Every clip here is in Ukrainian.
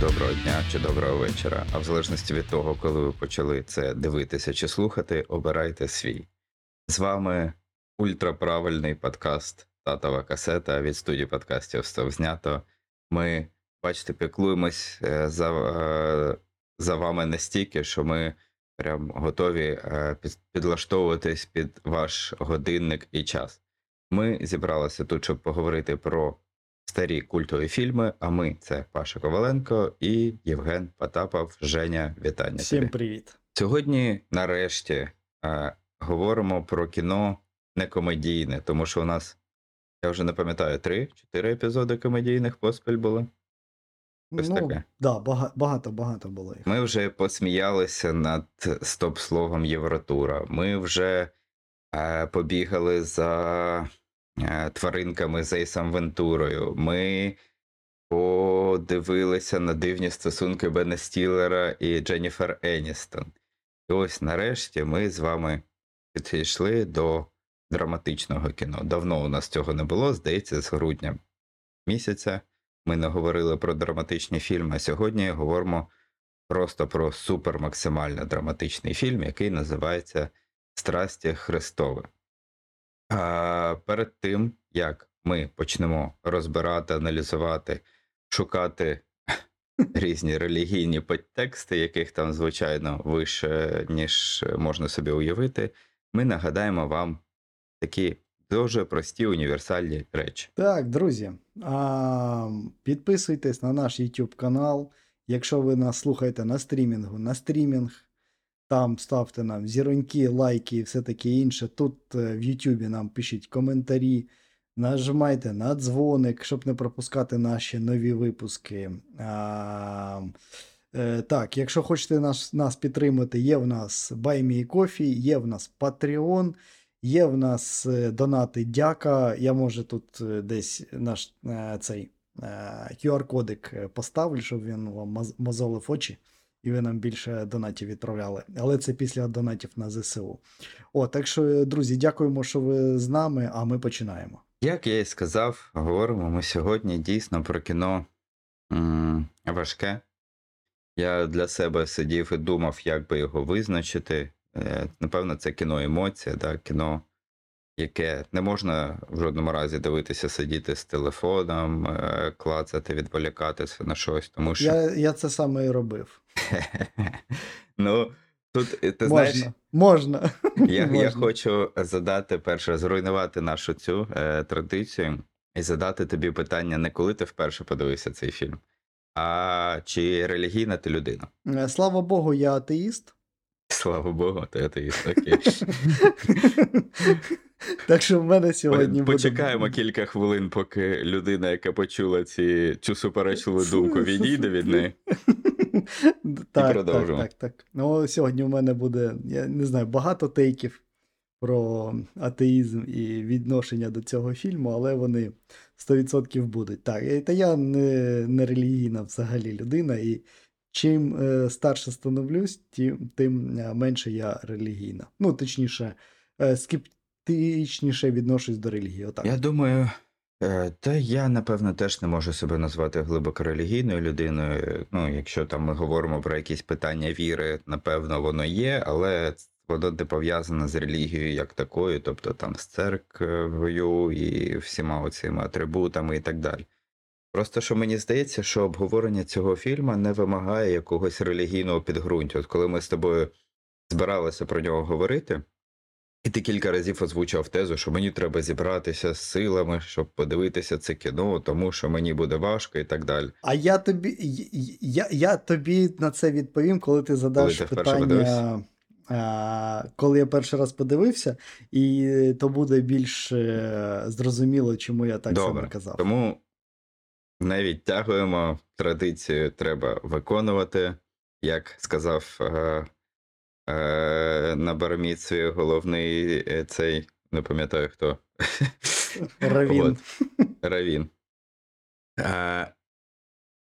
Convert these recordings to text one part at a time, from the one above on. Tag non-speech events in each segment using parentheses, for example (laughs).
доброго дня чи доброго вечора. А в залежності від того, коли ви почали це дивитися чи слухати, обирайте свій. З вами ультраправильний подкаст Татова касета від студії подкастів «Став знято. Ми, бачите, піклуємось е, за, е, за вами настільки, що ми прям готові е, підлаштовуватись під ваш годинник і час. Ми зібралися тут, щоб поговорити про старі культові фільми. А ми це Паша Коваленко і Євген Потапов. Женя, вітання. Всім тобі. привіт. Сьогодні, нарешті, е, говоримо про кіно не комедійне, тому що у нас, я вже не пам'ятаю, три-чотири епізоди комедійних поспіль було. Щось ну, таке. Да, багато, багато було їх. Ми вже посміялися над стоп-словом Євротура. Ми вже е, побігали за тваринками з Ейсом Вентурою. Ми подивилися на дивні стосунки Бена Стілера і Дженніфер Еністон. І ось нарешті ми з вами підійшли до драматичного кіно. Давно у нас цього не було, здається, з грудня місяця. Ми не говорили про драматичні фільми, а сьогодні говоримо просто про супермаксимально драматичний фільм, який називається Страсті Христове. Перед тим, як ми почнемо розбирати, аналізувати, шукати (laughs) різні релігійні підтексти, яких там, звичайно, вище, ніж можна собі уявити, ми нагадаємо вам такі дуже прості універсальні речі. Так, друзі, підписуйтесь на наш YouTube канал. Якщо ви нас слухаєте на стрімінгу, на стрімінг, там ставте нам зіроньки, лайки і все таке інше. Тут е, в YouTube нам пишіть коментарі, нажимайте на дзвоник, щоб не пропускати наші нові випуски. А, е, так, якщо хочете нас, нас підтримати, є в нас BuyMeCoffee, є в нас Patreon. Є в нас е, донати дяка. Я може тут е, десь наш цей QR-кодик поставлю, щоб він вам мозолив очі, і ви нам більше донатів відправляли. Але це після донатів на ЗСУ. О, так що, друзі, дякуємо, що ви з нами, а ми починаємо. Як я і сказав, говоримо ми сьогодні дійсно про кіно м, важке. Я для себе сидів і думав, як би його визначити. Е, Напевно, це кіно емоція, да? кіно, яке не можна в жодному разі дивитися, сидіти з телефоном, е, клацати, відволікатися на щось, тому що. Я, я це саме і робив. (laughs) ну, тут е, ти можна. знаєш. можна. (laughs) Я, я хочу задати перше, зруйнувати нашу цю е, традицію і задати тобі питання не коли ти вперше подивився цей фільм, а чи релігійна ти людина? Е, Слава Богу, я атеїст. Слава Богу, ти атеїст. Окей. (laughs) Так що в мене сьогодні буде- Почекаємо кілька хвилин, поки людина, яка почула ці, цю суперечливу думку, відійде від неї. (laughs) так, так, продовжимо. так, так. Ну, сьогодні в мене буде, я не знаю, багато тейків про атеїзм і відношення до цього фільму, але вони 100% будуть. Так, і- та я не, не релігійна взагалі людина, і чим е, старше становлюсь, тим, тим е, менше я релігійна. Ну, точніше, е, скептичніше відношусь до релігії. Отак. Я думаю, е, та я, напевно, теж не можу себе назвати глибоко релігійною людиною. Ну, якщо там ми говоримо про якісь питання віри, напевно, воно є, але воно не пов'язане з релігією як такою, тобто там з церквою і всіма оцими атрибутами і так далі. Просто що мені здається, що обговорення цього фільму не вимагає якогось релігійного підґрунтя. От коли ми з тобою збиралися про нього говорити, і ти кілька разів озвучував тезу, що мені треба зібратися з силами, щоб подивитися це кіно, тому що мені буде важко і так далі. А я тобі, я, я тобі на це відповім, коли ти задаш ти питання, а, коли я перший раз подивився, і то буде більш е, зрозуміло, чому я так Добре. саме казав. Тому не відтягуємо традицію, треба виконувати. Як сказав е, на барміцві головний е, цей, не пам'ятаю хто. (laughs) Равін. Равін. Е,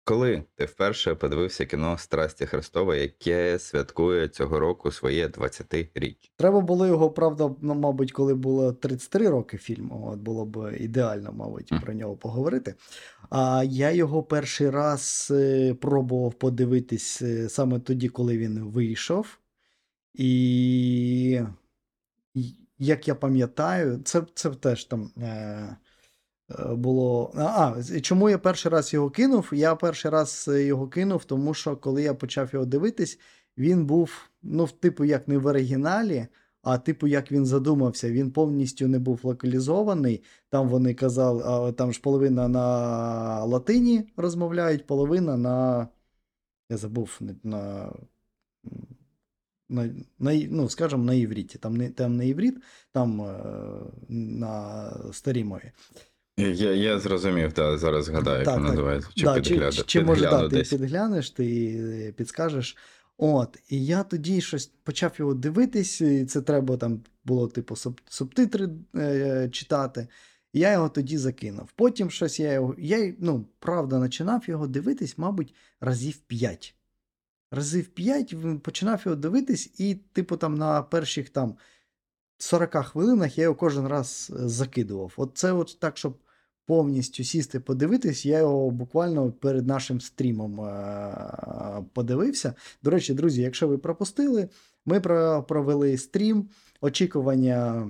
Коли ти вперше подивився кіно Страсті Христова, яке святкує цього року своє 20-річчя? Треба було його, правда, ну, мабуть, коли було 33 роки фільму, от було б ідеально, мабуть, про нього поговорити. А я його перший раз е, пробував подивитись е, саме тоді, коли він вийшов. І як я пам'ятаю, це, це теж там е, е, було. А, чому я перший раз його кинув? Я перший раз е, його кинув, тому що коли я почав його дивитись, він був, ну, типу, як не в оригіналі, а типу, як він задумався, він повністю не був локалізований. Там вони казали, там ж половина на латині розмовляють, половина на. Я забув на. На, на, ну, скажімо, на івріті. Там не, там не івріт, там е, на старій мові. Я, я зрозумів, та зараз згадаю, Так, вона так. називається. Чи Да, чи, чи, чи може підгляну да, ти підглянеш, ти е, підскажеш. От, і я тоді щось почав його дивитись, і це треба там було, типу, суб, субтитри е, читати. І я його тоді закинув. Потім щось я його. Я, ну, правда, починав його дивитись, мабуть, разів 5. Разів 5 починав його дивитись, і, типу, там на перших там 40 хвилинах я його кожен раз е, закидував. От це от так, щоб повністю сісти подивитись, я його буквально перед нашим стрімом е, подивився. До речі, друзі, якщо ви пропустили, ми провели стрім, очікування,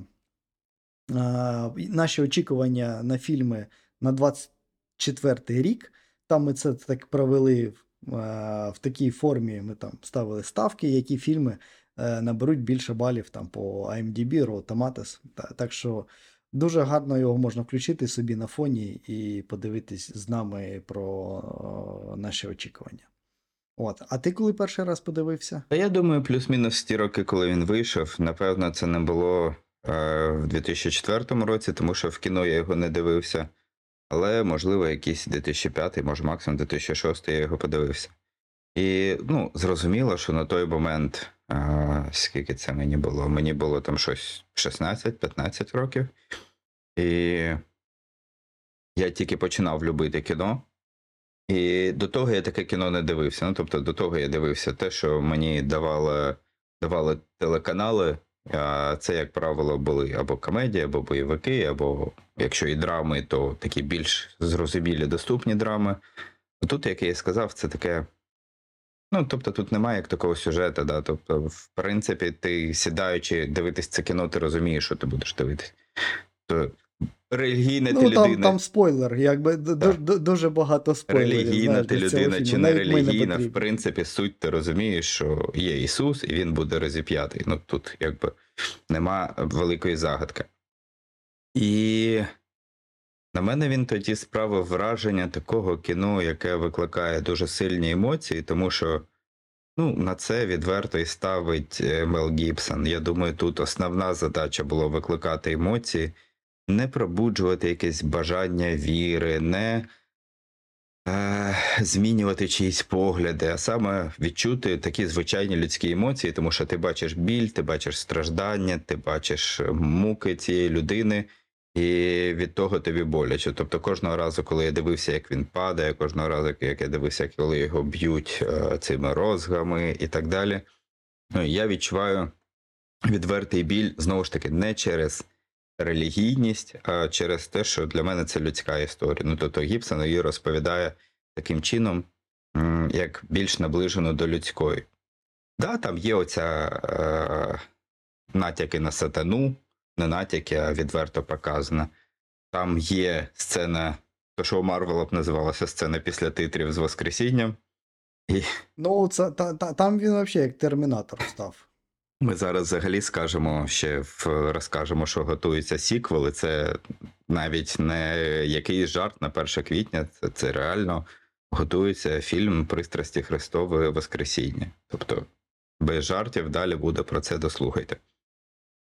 е, наші очікування на фільми на 24 рік. Там ми це так провели в такій формі. Ми там ставили ставки, які фільми е, наберуть більше балів там по IMDb, Rotten. Так що дуже гарно його можна включити собі на фоні і подивитись з нами про е, наші очікування. От. А ти коли перший раз подивився? Та я думаю, плюс-мінус ті роки, коли він вийшов, напевно, це не було е, в 2004 році, тому що в кіно я його не дивився. Але, можливо, якийсь 2005, може, максимум 2006 я його подивився. І ну, зрозуміло, що на той момент, е, скільки це мені було? Мені було там щось 16-15 років. І я тільки починав любити кіно. І до того я таке кіно не дивився. Ну, тобто, до того я дивився те, що мені давали, давали телеканали. Це, як правило, були або комедії, або бойовики, або якщо і драми, то такі більш зрозумілі, доступні драми. Тут, як я і сказав, це таке. Ну, тобто, тут немає як такого сюжету, да. Тобто, в принципі, ти сідаючи дивитись це кіно, ти розумієш, що ти будеш дивитись. То релігійна ти ну, там, людина. там спойлер, якби Так. дуже багато спойлерів. Релігійна знаєш, ти людина чи не релігійна, в принципі, суть ти розумієш, що є Ісус, і він буде розіп'ятий. Ну тут якби нема великої загадки. І на мене він тоді справив враження такого кіно, яке викликає дуже сильні емоції, тому що ну, на це відверто і ставить е, Мел Гібсон. Я думаю, тут основна задача було викликати емоції, не пробуджувати якесь бажання віри, не е, змінювати чиїсь погляди, а саме відчути такі звичайні людські емоції, тому що ти бачиш біль, ти бачиш страждання, ти бачиш муки цієї людини, і від того тобі боляче. Тобто кожного разу, коли я дивився, як він падає, кожного разу, як я дивився, коли його б'ють е, цими розгами і так далі, ну, я відчуваю відвертий біль знову ж таки не через релігійність, а через те, що для мене це людська історія. Ну тобто Гібсон її розповідає таким чином, як більш наближено до людської. Да, там є оця е, натяки на сатану, не натяки, а відверто показано. Там є сцена, то що у Марвела б називалася сцена після титрів з Воскресінням. І Ну, це, та, та, там він взагалі як термінатор став. Ми зараз взагалі скажемо ще розкажемо, що готується сіквел, і це навіть не якийсь жарт на 1 квітня. Це, це реально готується фільм Пристрасті Христове Воскресіння. Тобто, без жартів далі буде про це дослухайте.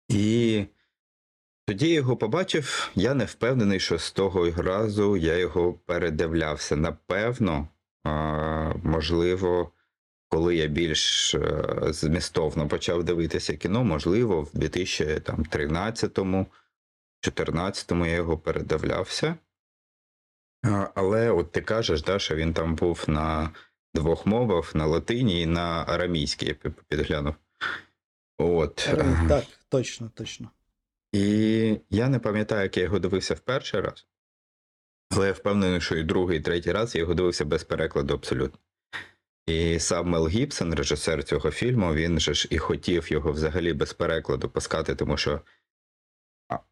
І тоді його побачив. Я не впевнений, що з того разу я його передивлявся. Напевно, можливо коли я більш е, змістовно почав дивитися кіно, можливо, в 2013-му, 2014-му я його передивлявся. Але от ти кажеш, да, що він там був на двох мовах, на латині і на арамійській, я підглянув. От. Так, точно, точно. І я не пам'ятаю, як я його дивився в перший раз, але я впевнений, що і другий, і третій раз я його дивився без перекладу абсолютно. І сам Мел Гібсон, режисер цього фільму, він же ж і хотів його взагалі без перекладу пускати, тому що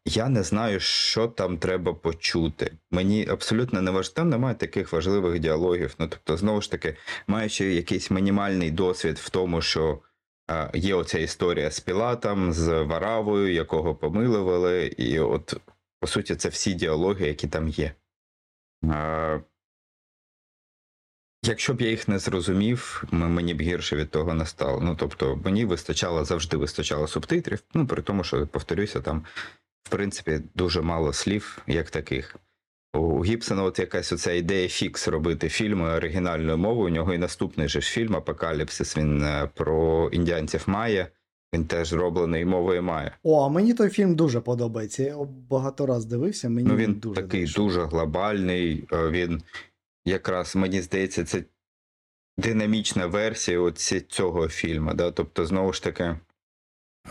я не знаю, що там треба почути. Мені абсолютно не важливо, там немає таких важливих діалогів. Ну, тобто, знову ж таки, маючи якийсь мінімальний досвід в тому, що а, є оця історія з Пілатом, з Варавою, якого помилували, і от, по суті, це всі діалоги, які там є. А, Якщо б я їх не зрозумів, мені б гірше від того не стало. Ну тобто, мені вистачало завжди вистачало субтитрів. Ну при тому, що повторюся, там в принципі дуже мало слів, як таких. У Гібсона от якась оця ідея фікс робити фільми оригінальною мовою. У нього і наступний же ж фільм Апокаліпсис. Він е, про індіанців Майя. Він теж зроблений мовою Майя. О, а мені той фільм дуже подобається. Я багато раз дивився. Мені Ну він дуже такий дуже глобальний. е, Він якраз мені здається, це динамічна версія оці, цього фільму. Да? Тобто, знову ж таки,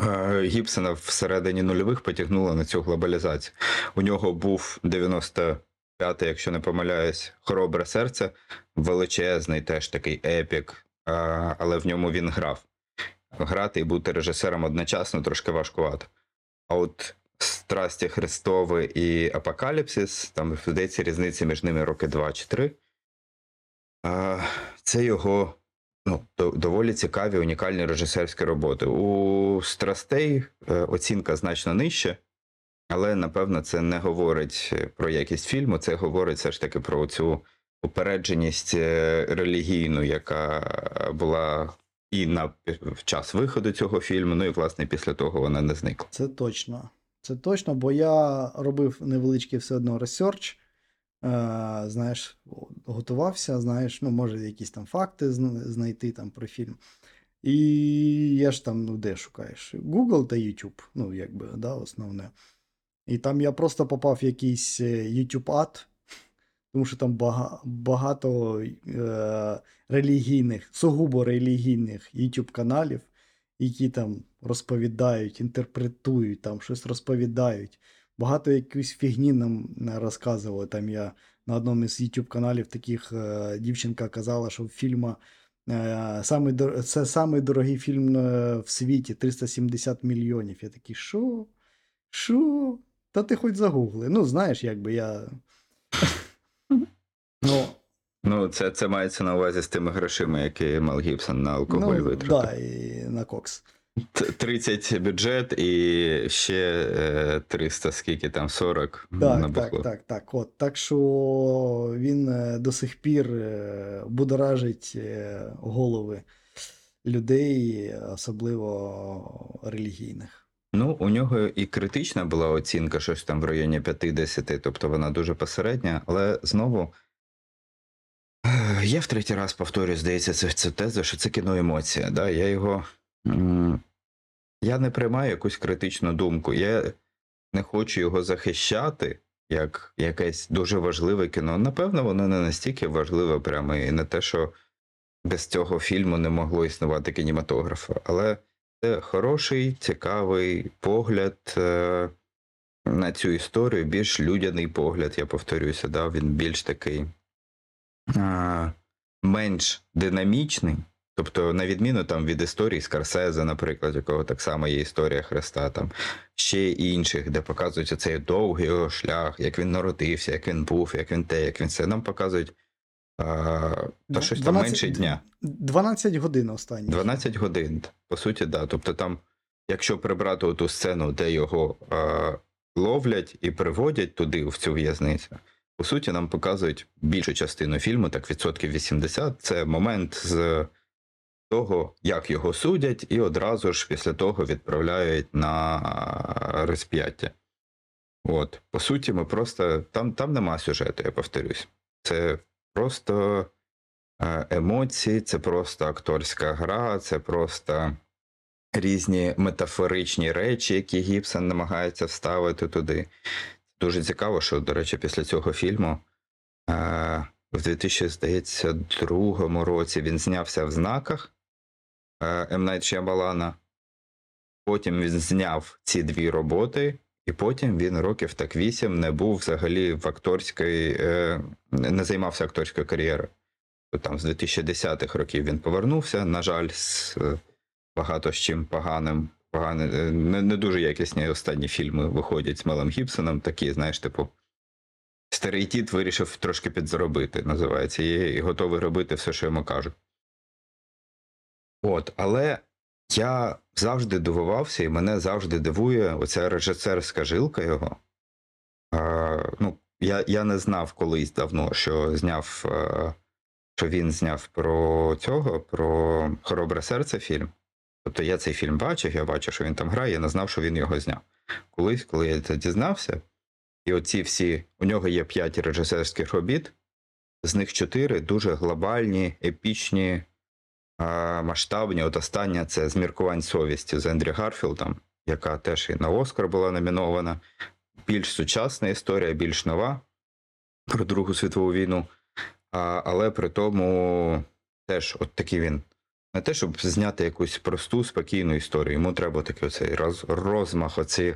е, Гібсона всередині нульових потягнуло на цю глобалізацію. У нього був 95-й, якщо не помиляюсь, хоробре серце, величезний, теж такий епік, е, але в ньому він грав. Грати і бути режисером одночасно трошки важкувато. А от Страсті Христові і Апокаліпсис, там здається різниця між ними роки два чи три. Це його ну, доволі цікаві унікальні режисерські роботи. У Страстей е, оцінка значно нижча, але напевно це не говорить про якість фільму, це говорить все ж таки про цю упередженість е, релігійну, яка була і на в час виходу цього фільму, ну і власне після того вона не зникла. Це точно. Це точно, бо я робив невеличкий все одно research. Знаєш, готувався, знаєш, ну, може, якісь там факти знайти там про фільм. І я ж там, ну, де шукаєш? Google та YouTube, ну, якби, да, основне. І там я просто попав в якийсь е, YouTube ад, тому що там бага- багато е, релігійних, сугубо релігійних YouTube каналів, які там розповідають, інтерпретують, там щось розповідають. Багато якоїсь фігні нам е, розказували. Там я на одному із YouTube каналів таких е, дівчинка казала, що фільма е, самий, це самий дорогий фільм в світі 370 мільйонів. Я такий, що? Що? Та ти хоч загугли. Ну, знаєш, якби я. ну, Ну, це, це мається на увазі з тими грошима, які Мел Гібсон на алкоголь ну, витратив. да, і на кокс. Т- 30 бюджет і ще е, 300, скільки там, 40 на Так, бухло. так, так, так. От. Так що він е, до сих пір е, будоражить е, голови людей, особливо релігійних. Ну, у нього і критична була оцінка, щось там в районі 50, тобто вона дуже посередня, але знову. Я в третій раз повторюю, здається, це, це теза, що це кіно емоція. Да? Я його. Я не приймаю якусь критичну думку. Я не хочу його захищати як якесь дуже важливе кіно. Напевно, воно не настільки важливе, прямо і не те, що без цього фільму не могло існувати кінематографа. Але це хороший, цікавий погляд е, на цю історію, більш людяний погляд, я повторюся, да? він більш такий менш динамічний. Тобто, на відміну там від історії Скарсезе, наприклад, якого так само є історія Христа, там ще інших, де показують цей довгий його шлях, як він народився, як він був, як він те, як він це. Нам показують та щось там менше дня. 12 годин останні. 12 годин. По суті, да. Тобто там, якщо прибрати ту сцену, де його а, ловлять і приводять туди, в цю в'язницю, по суті, нам показують більшу частину фільму, так відсотків 80. Це момент з того, як його судять, і одразу ж після того відправляють на розп'яття. От, по суті, ми просто там, там нема сюжету, я повторюсь. Це просто е, емоції, це просто акторська гра, це просто різні метафоричні речі, які Гібсон намагається вставити туди. Дуже цікаво, що, до речі, після цього фільму Е, В 2002 році він знявся в знаках е, М. Найт Шямалана. Потім він зняв ці дві роботи, і потім він років так вісім не був взагалі в акторській, е, не займався акторською кар'єрою. Там з 2010-х років він повернувся, на жаль, з е, багато з чим поганим. Погане, не, не дуже якісні останні фільми виходять з Мелом Гібсоном, такі, знаєш, типу, старий дід вирішив трошки підзаробити, називається, і, і готовий робити все, що йому кажуть. От, але я завжди дивувався, і мене завжди дивує оця режисерська жилка його. А, ну, я, я не знав колись давно, що зняв, е, що він зняв про цього, про хоробре серце фільм. Тобто я цей фільм бачив, я бачив, що він там грає, я не знав, що він його зняв. Колись, коли я це дізнався, і оці всі, у нього є п'ять режисерських робіт, з них чотири дуже глобальні, епічні, масштабні. От остання це зміркувань совісті з Ендрі Гарфілдом, яка теж і на Оскар була номінована. Більш сучасна історія, більш нова про Другу світову війну. А, але при тому теж от такий він. Не те, щоб зняти якусь просту, спокійну історію. Йому треба такий оцей роз, розмах, оці,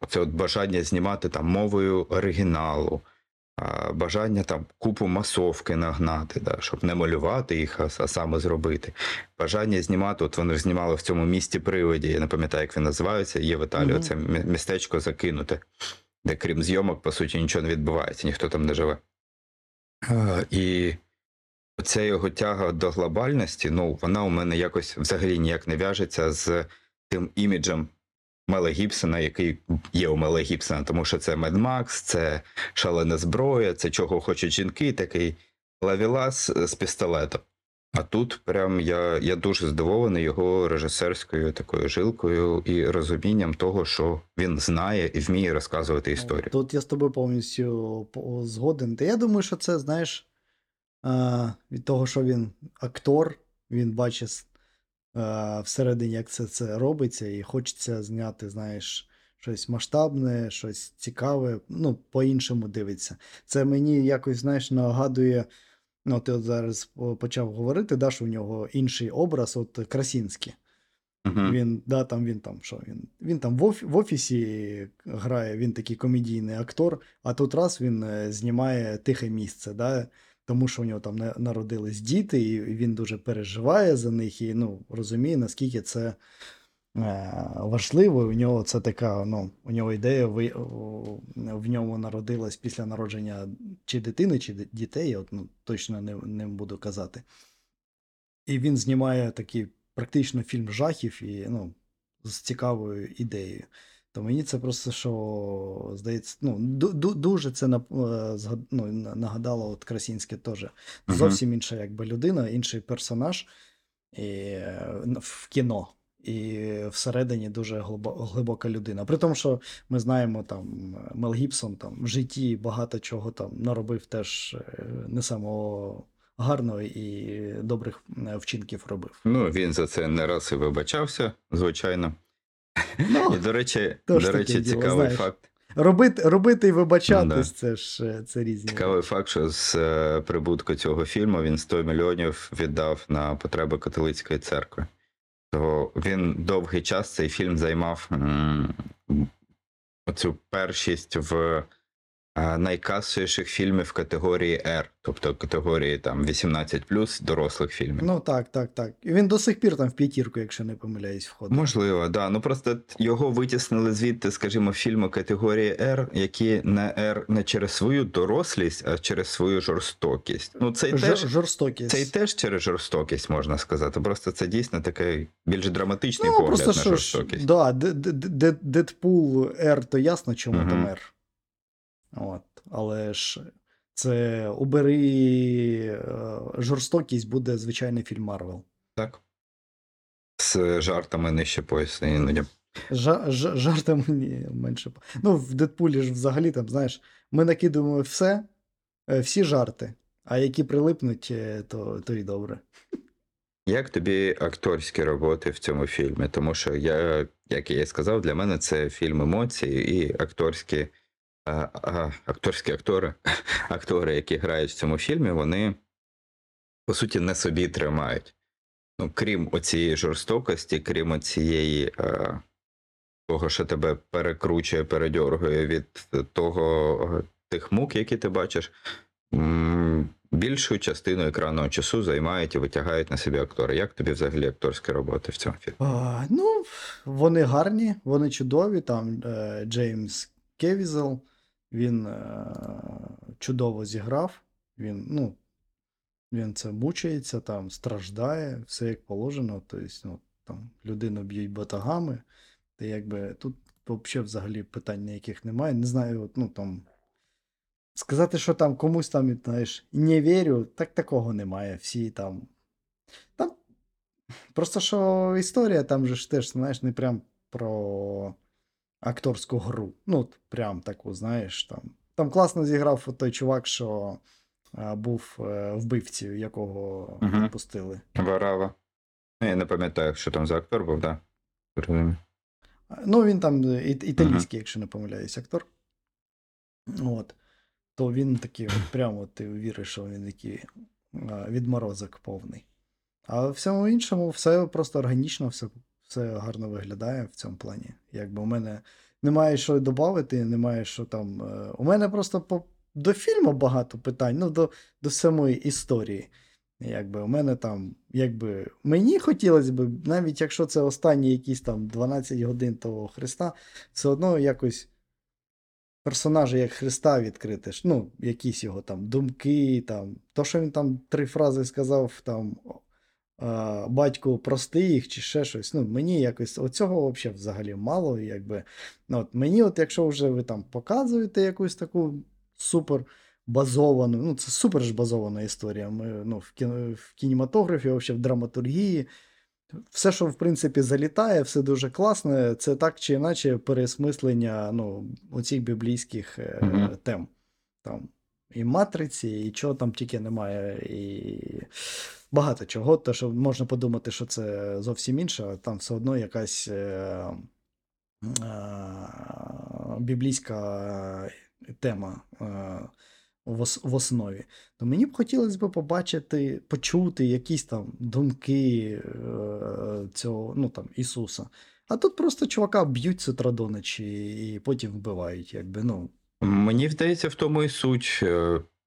оце от бажання знімати там мовою оригіналу, бажання там купу масовки нагнати, да, щоб не малювати їх, а, а саме зробити. Бажання знімати, от вони ж знімали в цьому місті приводі, я не пам'ятаю, як він називається, є в Італії це мі- містечко закинуте, де крім зйомок, по суті, нічого не відбувається, ніхто там не живе. А, і Оця його тяга до глобальності, ну, вона у мене якось взагалі ніяк не в'яжеться з тим іміджем Мела Гібсона, який є у Мела Гібсона, тому що це Мед Макс, це шалена зброя, це чого хочуть жінки, такий лавілас з пістолетом. А тут прям я, я дуже здивований його режисерською такою жилкою і розумінням того, що він знає і вміє розказувати історію. Тут я з тобою повністю згоден. Та я думаю, що це, знаєш, від того, що він актор, він бачить всередині, як це, це робиться, і хочеться зняти, знаєш, щось масштабне, щось цікаве, ну, по-іншому дивиться. Це мені якось, знаєш, нагадує. Ну, ти от зараз почав говорити, да, що у нього інший образ, от Красінський. Мгм. Він, да, там, він там, що він, він там в, оф, в офісі грає, він такий комедійний актор, а тут раз він е, знімає тихе місце, да, тому що у нього там на- народились діти, і він дуже переживає за них і ну, розуміє, наскільки це е, важливо. У нього це така, ну, у нього ідея в ньому народилась після народження чи дитини, чи дітей, от, ну, точно не, не буду казати. І він знімає такий практично фільм жахів і ну, з цікавою ідеєю. То мені це просто що здається, ну, ду- ду- дуже це е, ну, на- нагадало от Красінське теж. Зовсім інша якби людина, інший персонаж і, в кіно. І всередині дуже глибо- глибока людина. При тому, що ми знаємо, там Мел Гібсон там в житті багато чого там наробив теж е, не самого гарного і добрих вчинків робив. Ну, він за це не раз і вибачався, звичайно. Ну, І, до речі, до речі, діло, цікавий знаєш. факт. робити, робити і вибачатись, Ну, да. це ж е, це різні. Цікавий факт, що з е, прибутку цього фільму він 100 мільйонів віддав на потреби католицької церкви. То він довгий час цей фільм займав м, оцю першість в найкасовіших фільмів категорії R, тобто категорії там 18 дорослих фільмів. Ну так, так, так. І він до сих пір там в п'ятірку, якщо не помиляюсь, входить. Можливо, да. Ну просто його витіснили звідти, скажімо, фільми категорії R, які не R не через свою дорослість, а через свою жорстокість. Ну, цей Жор- теж жорстокість. Цей теж через жорстокість можна сказати. Просто це дійсно такий більш драматичний ну, погляд просто на що ж, жорстокість. да, Дедпул R, то ясно, чому Мгм. там R. От. Але ж це убери е, жорстокість, буде звичайний фільм Марвел. Так. З жартами нижче пояса іноді. Жа- ж- жартами ні, менше. Ну, в Дедпулі ж взагалі там, знаєш, ми накидуємо все, е, всі жарти, а які прилипнуть, е, то, то і добре. Як тобі акторські роботи в цьому фільмі? Тому що я, як я і сказав, для мене це фільм емоцій і акторські акторські актори, (laughs) актори, які грають в цьому фільмі, вони по суті не собі тримають. Ну, крім оцієї жорстокості, крім оцієї е, того, що тебе перекручує, передьоргує від того е, тих мук, які ти бачиш, більшу частину екранного часу займають і витягають на собі актори. Як тобі взагалі акторські роботи в цьому фільмі? А, ну, вони гарні, вони чудові. Там е, Джеймс Кевізел, він е, чудово зіграв. Він, ну, він це мучається, там, страждає, все як положено. Тобто, ну, там, людину б'ють батагами. Та якби тут взагалі взагалі питань ніяких немає. Не знаю, от, ну там. Сказати, що там комусь там, знаєш, не вірю, так такого немає. Всі там. Там Просто що історія там же ж теж, знаєш, не прям про акторську гру. Ну, прям таку, знаєш, там. Там класно зіграв той чувак, що а, був е, вбивцею, якого Мгм. відпустили. Варава. Ну, Я не пам'ятаю, що там за актор був, так. Да? Ну, він там е, іт- італійський, якщо не помиляюсь, актор. От. То він такий, от, (laughs) прямо ти віриш, що він такий а, відморозок повний. А в всьому іншому все просто органічно, все, все гарно виглядає в цьому плані. Якби у мене немає що додати, немає що там. е, У мене просто по, до фільму багато питань, ну, до, до самої історії. Якби у мене там, якби мені хотілося б, навіть якщо це останні якісь там 12 годин того Христа, все одно якось персонажа як Христа відкрити. Ну, якісь його там думки, там, то, що він там три фрази сказав, там а, батьку прости їх чи ще щось. Ну, мені якось оцього взагалі взагалі мало. Якби. Ну, от, мені, от якщо вже ви там показуєте якусь таку супер базовану, ну це супер ж базована історія. Ми, ну, в, кіно, в кінематографі, взагалі в драматургії. Все, що в принципі залітає, все дуже класне. Це так чи іначе переосмислення ну, оцих біблійських е, Мгм. тем. Там і матриці, і чого там тільки немає, і багато чого. То, що можна подумати, що це зовсім інше, а там все одно якась е, е, біблійська тема е, в, основі. То мені б хотілося б побачити, почути якісь там думки е, цього, ну там, Ісуса. А тут просто чувака б'ють з утра до ночі і потім вбивають, якби, ну. Мені здається, в тому і суть.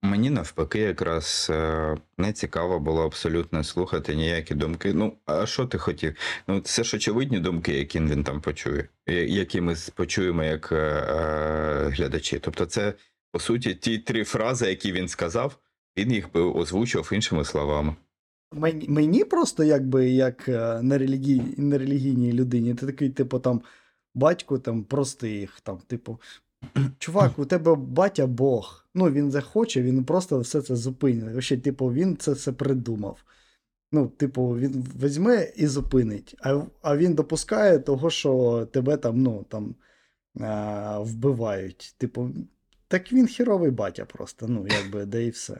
Мені навпаки, якраз е, не цікаво було абсолютно слухати ніякі думки. Ну, а що ти хотів? Ну, це ж очевидні думки, які він там почує, які ми почуємо як е, е, глядачі. Тобто, це по суті ті три фрази, які він сказав, він їх би озвучив іншими словами. Мені, просто, якби, як е, нерелігій, нерелігійній людині, ти такий, типу, там, батько там прости їх, там, типу, чувак, у тебе батя Бог. Ну, він захоче, він просто все це зупинить. Вообще, типу, він це все придумав. Ну, типу, він візьме і зупинить. А, а він допускає того, що тебе там, ну, там а, вбивають. Типу, так він херовий батя просто, ну, якби, де і все.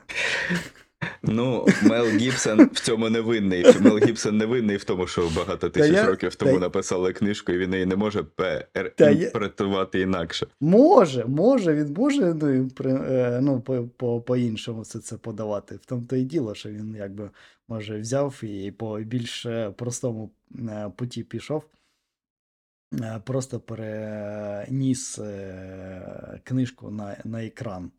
Ну, Мел Гібсон в цьому не винний. Мел Гібсон не винний в тому, що багато тисяч я- років тому та- написали книжку, і він її не може Та я- інакше. Може, може, він може ну, е, ну, по, по, по-іншому все це подавати. В тому то і діло, що він якби може взяв і по більш е, простому е, путі пішов. Просто переніс книжку на, на екран.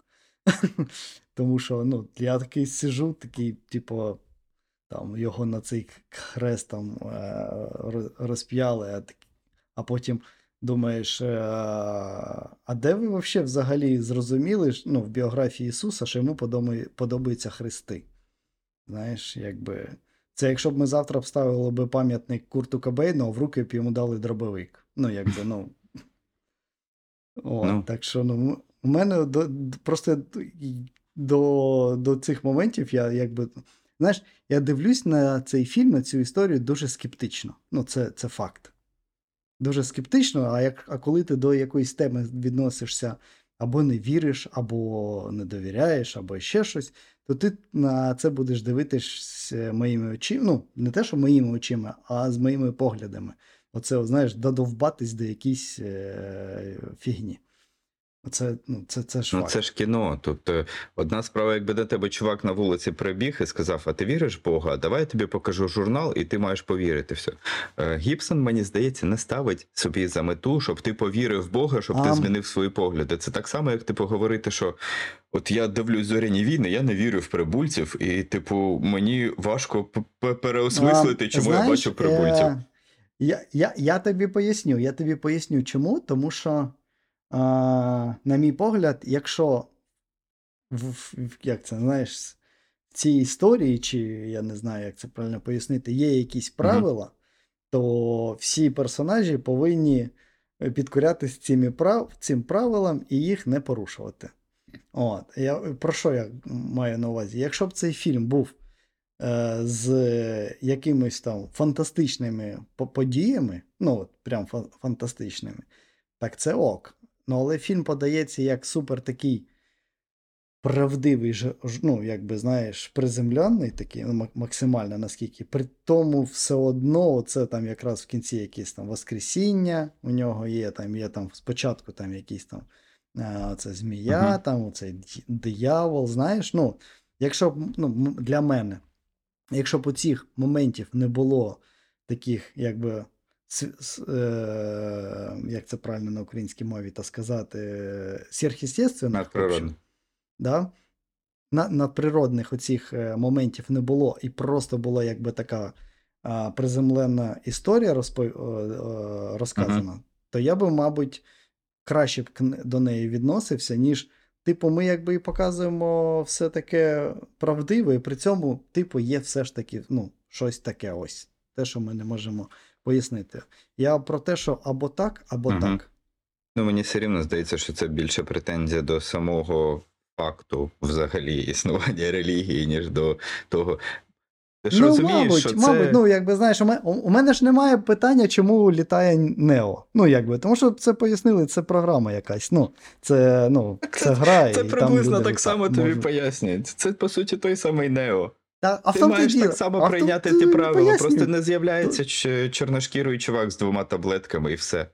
(laughs) Тому що ну, я такий сижу, такий, типу, там його на цей хрест там е, розп'яли, а, так- а потім думаєш, е, а де ви вообще взагалі зрозуміли ну, в біографії Ісуса, що йому подобаються хрести? Знаєш, якби. Це якщо б ми завтра вставили би пам'ятник Курту Кобейну, а в руки б йому дали дробовик. Ну, якби, ну. О, Ну. Так що, ну, у мене до, просто до, до цих моментів я якби. Знаєш, я дивлюсь на цей фільм, на цю історію дуже скептично. Ну, це, це факт. Дуже скептично, а, як, а коли ти до якоїсь теми відносишся або не віриш, або не довіряєш, або ще щось, то ти на це будеш дивитися моїми очима. Ну, не те, що моїми очима, а з моїми поглядами. Оце, знаєш, додовбатись до якійсь е, фігні. Це, ну, це, це ж Ну, це ж кіно. Тобто, одна справа, якби до тебе чувак на вулиці прибіг і сказав: А ти віриш в Бога? Давай я тобі покажу журнал, і ти маєш повірити. Все. Гібсон, мені здається, не ставить собі за мету, щоб ти повірив в Бога, щоб ти змінив свої погляди. Це так само, як типу говорити, що от я дивлюсь зоряні війни, я не вірю в прибульців, і, типу, мені важко переосмислити, А, чому я бачу прибульців. е, Я, я, я тобі поясню. Я тобі поясню, чому. Тому що, а, на мій погляд, якщо в, в- як це, знаєш, в цій історії, чи я не знаю, як це правильно пояснити, є якісь правила, то всі персонажі повинні е, підкорятися цими прав, цим правилам і їх не порушувати. От, я, про що я маю на увазі? Якщо б цей фільм був е, з якимись там фантастичними подіями, ну, от прям фантастичними, так це ок. Ну, але фільм подається як супер такий правдивий, ну, якби, знаєш, приземлений такий, ну, максимально наскільки. При тому все одно це там якраз в кінці якісь там воскресіння у нього є, там є там спочатку там якісь там а, це змія, Мгм. там оцей диявол, знаєш, ну, якщо б, ну, для мене, якщо б у цих моментів не було таких, якби, як це правильно на українській мові та сказати, сверхъестественних, да? на, надприродних оцих е, моментів не було, і просто була якби така приземлена історія розпо, е, е, розказана, то я би, мабуть, краще б до неї відносився, ніж, типу, ми якби і показуємо все таке правдиве, і при цьому, типу, є все ж таки ну, щось таке ось. Те, що ми не можемо пояснити. Я про те, що або так, або Мгм. так. Ну, мені все рівно здається, що це більше претензія до самого факту взагалі існування (laughs) релігії, ніж до того. Ти ж ну, розумієш, мабуть, що це... мабуть, ну якби знаєш, у мене, у мене ж немає питання, чому літає Нео. Ну, якби, тому що це пояснили, це програма якась. Ну, це, ну, це гра. Це і там приблизно люди так само тобі можуть. пояснюють. Це, по суті, той самий Нео. Та, а Ти в маєш діло. так само А прийняти ті правила, пояснюю. просто не з'являється ч- чорношкірий чувак з двома таблетками і все.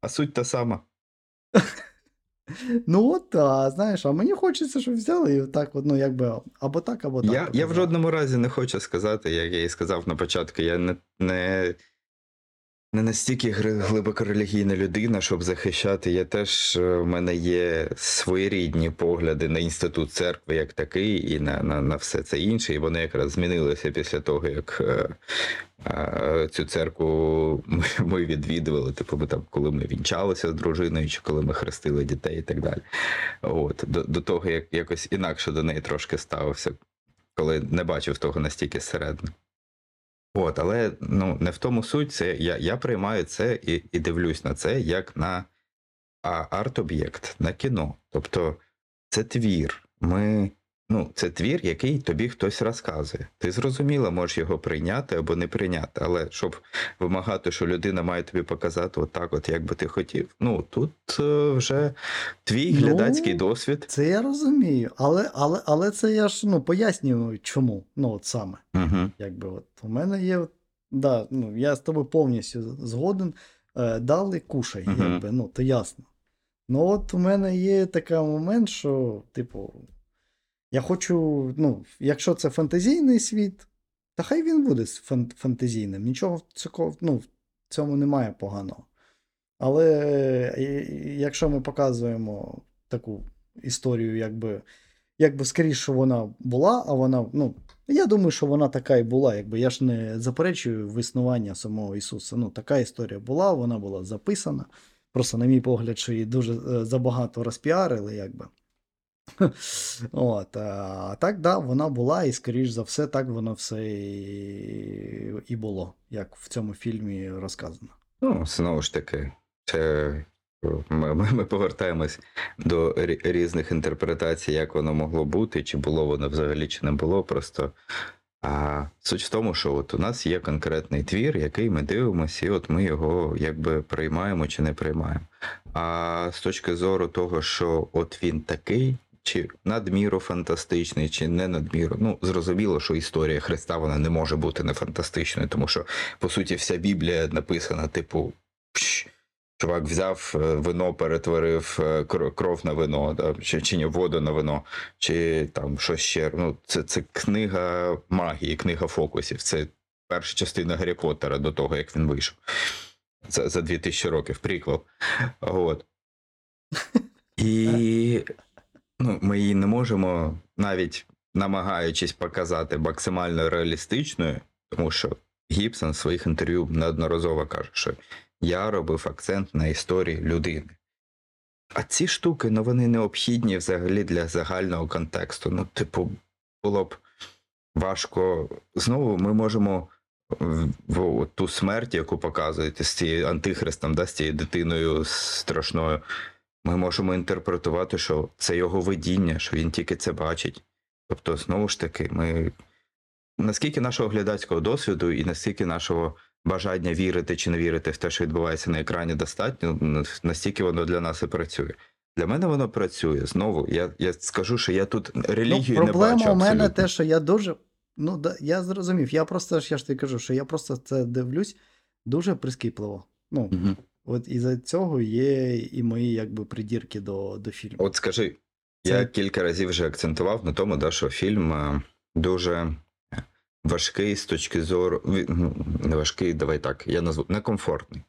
А суть та сама. (laughs) Ну от, а, знаєш, а мені хочеться, щоб взяли і так, от, ну, якби, або так, або так. Я, я в показали. жодному разі не хочу сказати, як я і сказав на початку, я не, не, не настільки глибоко релігійна людина, щоб захищати. Я теж е, в мене є своєрідні погляди на інститут церкви як такий, і на, на, на все це інше. І вони якраз змінилися після того, як е, е, цю церкву ми, ми відвідували. Типу, ми там, коли ми вінчалися з дружиною, чи коли ми хрестили дітей і так далі. От, до, до того, як якось інакше до неї трошки ставився, коли не бачив того настільки середньо. От, але ну, не в тому суть. Це я, я приймаю це і, і дивлюсь на це як на арт-об'єкт, на кіно. Тобто це твір. Ми, ну, це твір, який тобі хтось розказує. Ти зрозуміло, можеш його прийняти або не прийняти, але щоб вимагати, що людина має тобі показати отак, от як би ти хотів. Ну тут е, вже твій Ну, глядацький досвід. Це я розумію, але, але, але це я ж ну, пояснюю, чому. Ну, от саме. Угу. Якби от у мене є. Да, ну, я з тобою повністю згоден. Е, дали кушай, Мгм. якби, ну, то ясно. Ну, от у мене є такий момент, що, типу, я хочу, ну, якщо це фантазійний світ, та хай він буде фантазійним. Нічого цього, ну, в цьому немає поганого. Але е, якщо ми показуємо таку історію, якби, якби скоріше вона була, а вона, ну, я думаю, що вона така і була. Якби я ж не заперечую в існування самого Ісуса. Ну, така історія була, вона була записана. Просто, на мій погляд, що її дуже е, забагато розпіарили, якби. (laughs) От, а так, да, вона була, і, скоріш за все, так воно все і, і було, як в цьому фільмі розказано. Ну, знову ж таки, це ми, ми, ми повертаємось до різних інтерпретацій, як воно могло бути, чи було воно взагалі, чи не було. Просто а, суть в тому, що от у нас є конкретний твір, який ми дивимося, і от ми його якби приймаємо чи не приймаємо. А з точки зору того, що от він такий. Чи надміру фантастичний, чи не надміру. Ну, зрозуміло, що історія Христа вона не може бути не фантастичною, тому що по суті, вся Біблія написана, типу, пш, чувак взяв е, вино, перетворив е, кров на вино, да, чи, чи воду на вино, чи там що ще. Ну, це, це книга магії, книга фокусів. Це перша частина Гаррі Поттера до того, як він вийшов. За, за 2000 років, приквел. От. І (laughs) ну, ми її не можемо навіть намагаючись показати максимально реалістичною, тому що Гібсон в своїх інтерв'ю неодноразово каже, що я робив акцент на історії людини. А ці штуки, ну вони необхідні взагалі для загального контексту. Ну, типу, було б важко. Знову ми можемо в, ту смерть, яку показуєте з цією антихристом, да, з цією дитиною страшною. Ми можемо інтерпретувати, що це його видіння, що він тільки це бачить. Тобто, знову ж таки, ми наскільки нашого глядацького досвіду і наскільки нашого бажання вірити чи не вірити в те, що відбувається на екрані, достатньо, настільки воно для нас і працює. Для мене воно працює. Знову, я, я скажу, що я тут релігію ну, не проблема бачу. у мене те, що я дуже. Ну, да, я зрозумів. Я просто ж я ж тобі кажу, що я просто це дивлюсь дуже прискіпливо. Ну, Мгм. От із-за цього є і мої якби придірки до, до фільму. От скажи, Це- я кілька разів вже акцентував на тому, да, що фільм е, дуже важкий з точки зору. ну, Не важкий, давай так, я назву некомфортний.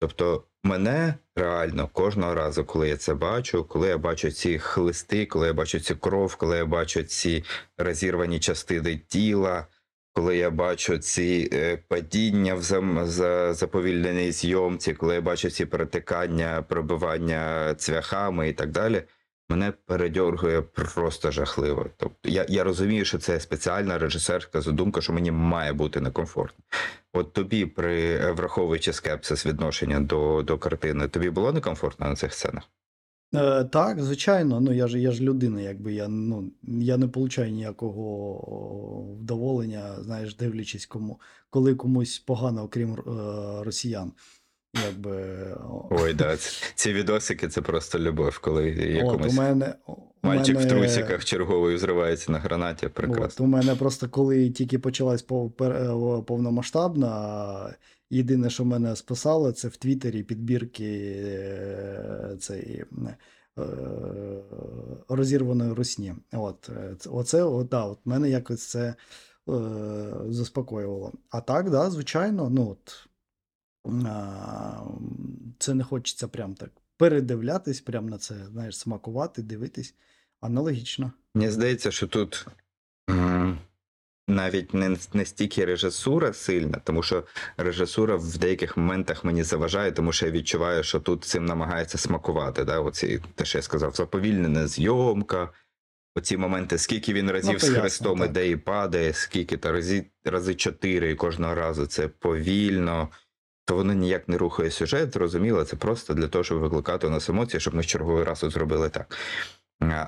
Тобто, мене реально кожного разу, коли я це бачу, коли я бачу ці хлисти, коли я бачу цю кров, коли я бачу ці розірвані частини тіла, коли я бачу ці е, падіння в заповільненій зйомці, коли я бачу ці перетикання, пробивання цвяхами і так далі, мене передьоргує просто жахливо. Тобто я, я розумію, що це спеціальна режисерська задумка, що мені має бути некомфортно. От тобі, при враховуючи скепсис відношення до, до картини, тобі було некомфортно на цих сценах? Е, так, звичайно, ну я ж я ж людина, якби я ну я не получаю ніякого вдоволення, знаєш, дивлячись кому, коли комусь погано, окрім е, росіян. Якби Ой, да, (laughs) ці, ці відосики це просто любов, коли от, у мене у мальчик мене, в трусиках черговий взривається на гранаті. От, у мене просто коли тільки почалась е, повномасштабна, єдине, що мене спасало, це в Твіттері підбірки е, цей, е, розірваної русні. От, е, оце, от, да, от мене якось це е, заспокоювало. А так, да, звичайно, ну от, а, це не хочеться прям так передивлятись, прям на це, знаєш, смакувати, дивитись. Аналогічно. Мені здається, що тут навіть не, не стільки режисура сильна, тому що режисура в деяких моментах мені заважає, тому що я відчуваю, що тут цим намагається смакувати. Да? Оці, те, що я сказав, заповільнена зйомка. Оці моменти, скільки він разів то з ясно, хрестом так. іде і падає, скільки та рази, рази чотири, і кожного разу це повільно, то воно ніяк не рухає сюжет, зрозуміло, це просто для того, щоб викликати у нас емоції, щоб ми черговий раз зробили так.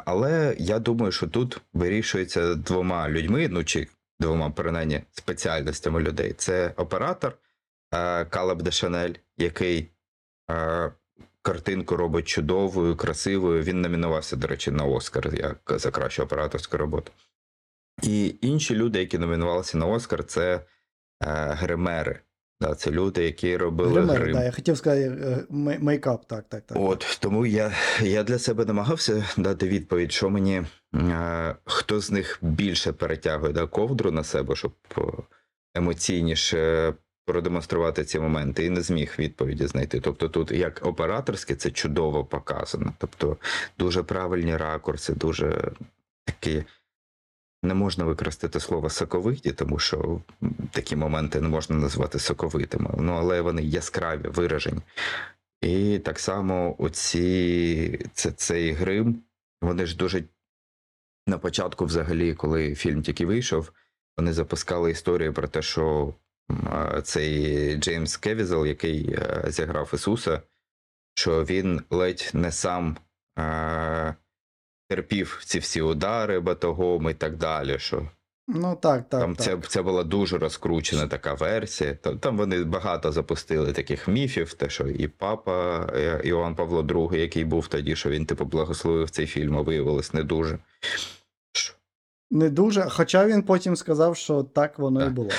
Але я думаю, що тут вирішується двома людьми, ну чи двома принаймні спеціальностями людей. Це оператор е, Калеб де Шанель, який е, картинку робить чудовою, красивою. Він номінувався, до речі, на Оскар як за кращу операторську роботу. І інші люди, які номінувалися на Оскар, це е, гримери. Да, це люди, які робили Гример, грим. да, я хотів сказати е, мейкап, так, так, так. От тому я, я для себе намагався дати відповідь, що мені е, хто з них більше перетягує да, ковдру на себе, щоб е, емоційніше продемонструвати ці моменти, і не зміг відповіді знайти. Тобто, тут як операторське це чудово показано. Тобто дуже правильні ракурси, дуже такі. Не можна використати слово соковиті, тому що такі моменти не можна назвати соковитими. Ну але вони яскраві, виражені. І так само оці, це, цей грим, вони ж дуже на початку, взагалі, коли фільм тільки вийшов, вони запускали історію про те, що цей Джеймс Кевізел, який е, зіграв Ісуса, що він ледь не сам е, терпів ці всі удари батогом і так далі. що Ну так, так. там так. Це, це була дуже розкручена така версія. Там, там вони багато запустили таких міфів, те, що і папа е, Іоанн Павло II, який був тоді, що він типу благословив цей фільм, а виявилось не дуже. Не дуже. Хоча він потім сказав, що так воно і було.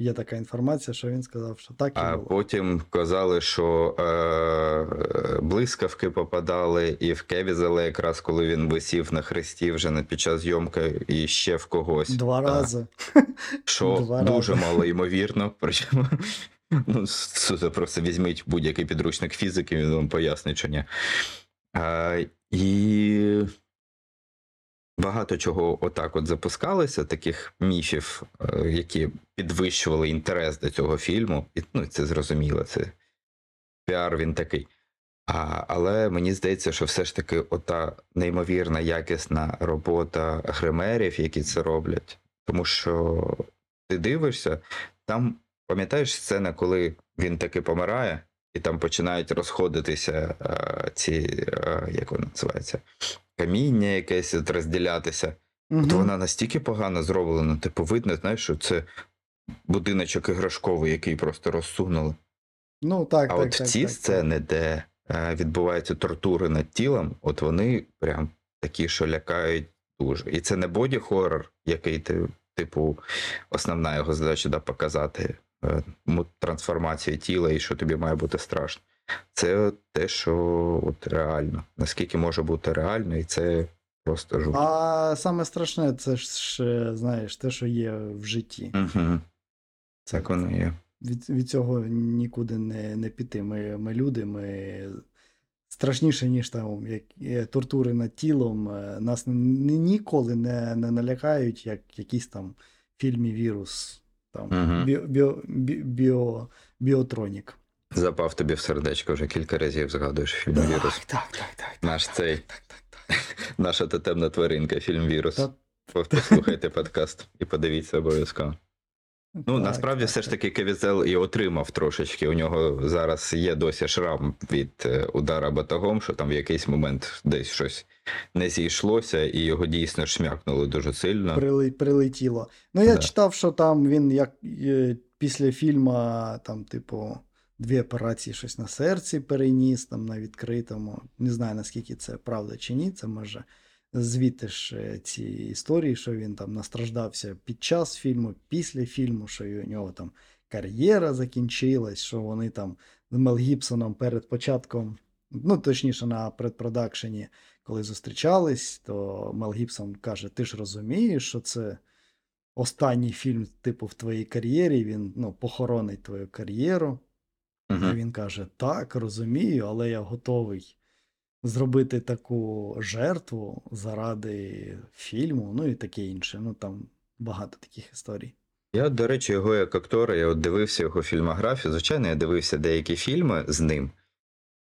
Є така інформація, що він сказав, що так і А потім казали, що е, блискавки попадали, і в Кевізела, якраз коли він висів на хресті вже на під час зйомки, і ще в когось. Два А, рази. (laughs) Що Два дуже рази. мало ймовірно. Причому (laughs) ну, це просто візьміть будь-який підручник фізики, він вам пояснить, що ні. А, і багато чого отак от запускалося, таких міфів, е, які підвищували інтерес до цього фільму. І ну, це зрозуміло, це піар він такий. А, але мені здається, що все ж таки ота неймовірна якісна робота гримерів, які це роблять. Тому що ти дивишся, там пам'ятаєш сцена, коли він таки помирає, і там починають розходитися е, ці, е, як воно називається, каміння якесь от розділятися. От вона настільки погано зроблена, типу, видно, знаєш, що це будиночок іграшковий, який просто розсунули. Ну, так, А так, от так, ці так, сцени, де е, відбуваються тортури над тілом, от вони прям такі, що лякають дуже. І це не боді-хоррор, який ти, типу, основна його задача да, показати е, трансформацію тіла і що тобі має бути страшно. Це те, що от реально. Наскільки може бути реально, і це просто жуть. А саме страшне, це ж, знаєш, те, що є в житті. Угу. Так воно є. Від, від цього нікуди не, не піти. Ми, ми люди, ми страшніше, ніж там як, е, тортури над тілом. е, Нас ні- ніколи не, не налякають, як якийсь там фільмі вірус. Там, Мгм. біо, біо, біо, біотронік. Запав тобі в сердечко вже кілька разів згадуєш фільм Так, Вірус. так, так, так. Наш цей, Так, так, так. наша тотемна тваринка, фільм Вірус. Послухайте подкаст і подивіться обов'язково. Ну, Так, насправді, все ж таки Кевізел і отримав трошечки. У нього зараз є досі шрам від е, удара батагом, що там в якийсь момент десь щось не зійшлося, і його дійсно шмякнули дуже сильно. Прили, прилетіло. Ну, я Да. читав, що там він як е, після фільму, там, типу, дві операції щось на серці переніс, там на відкритому. Не знаю, наскільки це правда чи ні. Це може звідти ж е, ці історії, що він там настраждався під час фільму, після фільму, що у нього там кар'єра закінчилась, що вони там з Мел Гібсоном перед початком, ну, точніше, на предпродакшені коли зустрічались, то Мел Гібсон каже: Ти ж розумієш, що це останній фільм, типу, в твоїй кар'єрі, він ну, похоронить твою кар'єру. І він каже: Так, розумію, але я готовий зробити таку жертву заради фільму, ну і таке інше. Ну там багато таких історій. Я, до речі, його як актора, я от дивився його фільмографію. Звичайно, я дивився деякі фільми з ним,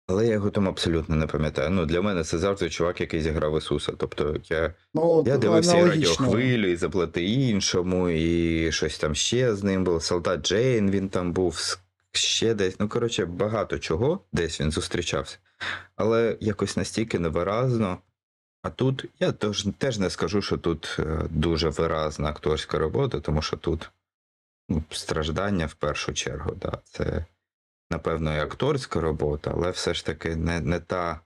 але я його там абсолютно не пам'ятаю. Ну, для мене це завжди чувак, який зіграв Ісуса. Тобто я Ну, Я дивився і радіохвилю, і заплати іншому, і щось там ще з ним було. Солдат Джейн він там був с- ще десь. Ну, коротше, багато чого десь він зустрічався. Але якось настільки невиразно. А тут я теж, теж не скажу, що тут е, дуже виразна акторська робота, тому що тут ну, страждання в першу чергу. Да. Це, напевно, і акторська робота, але все ж таки не, не та.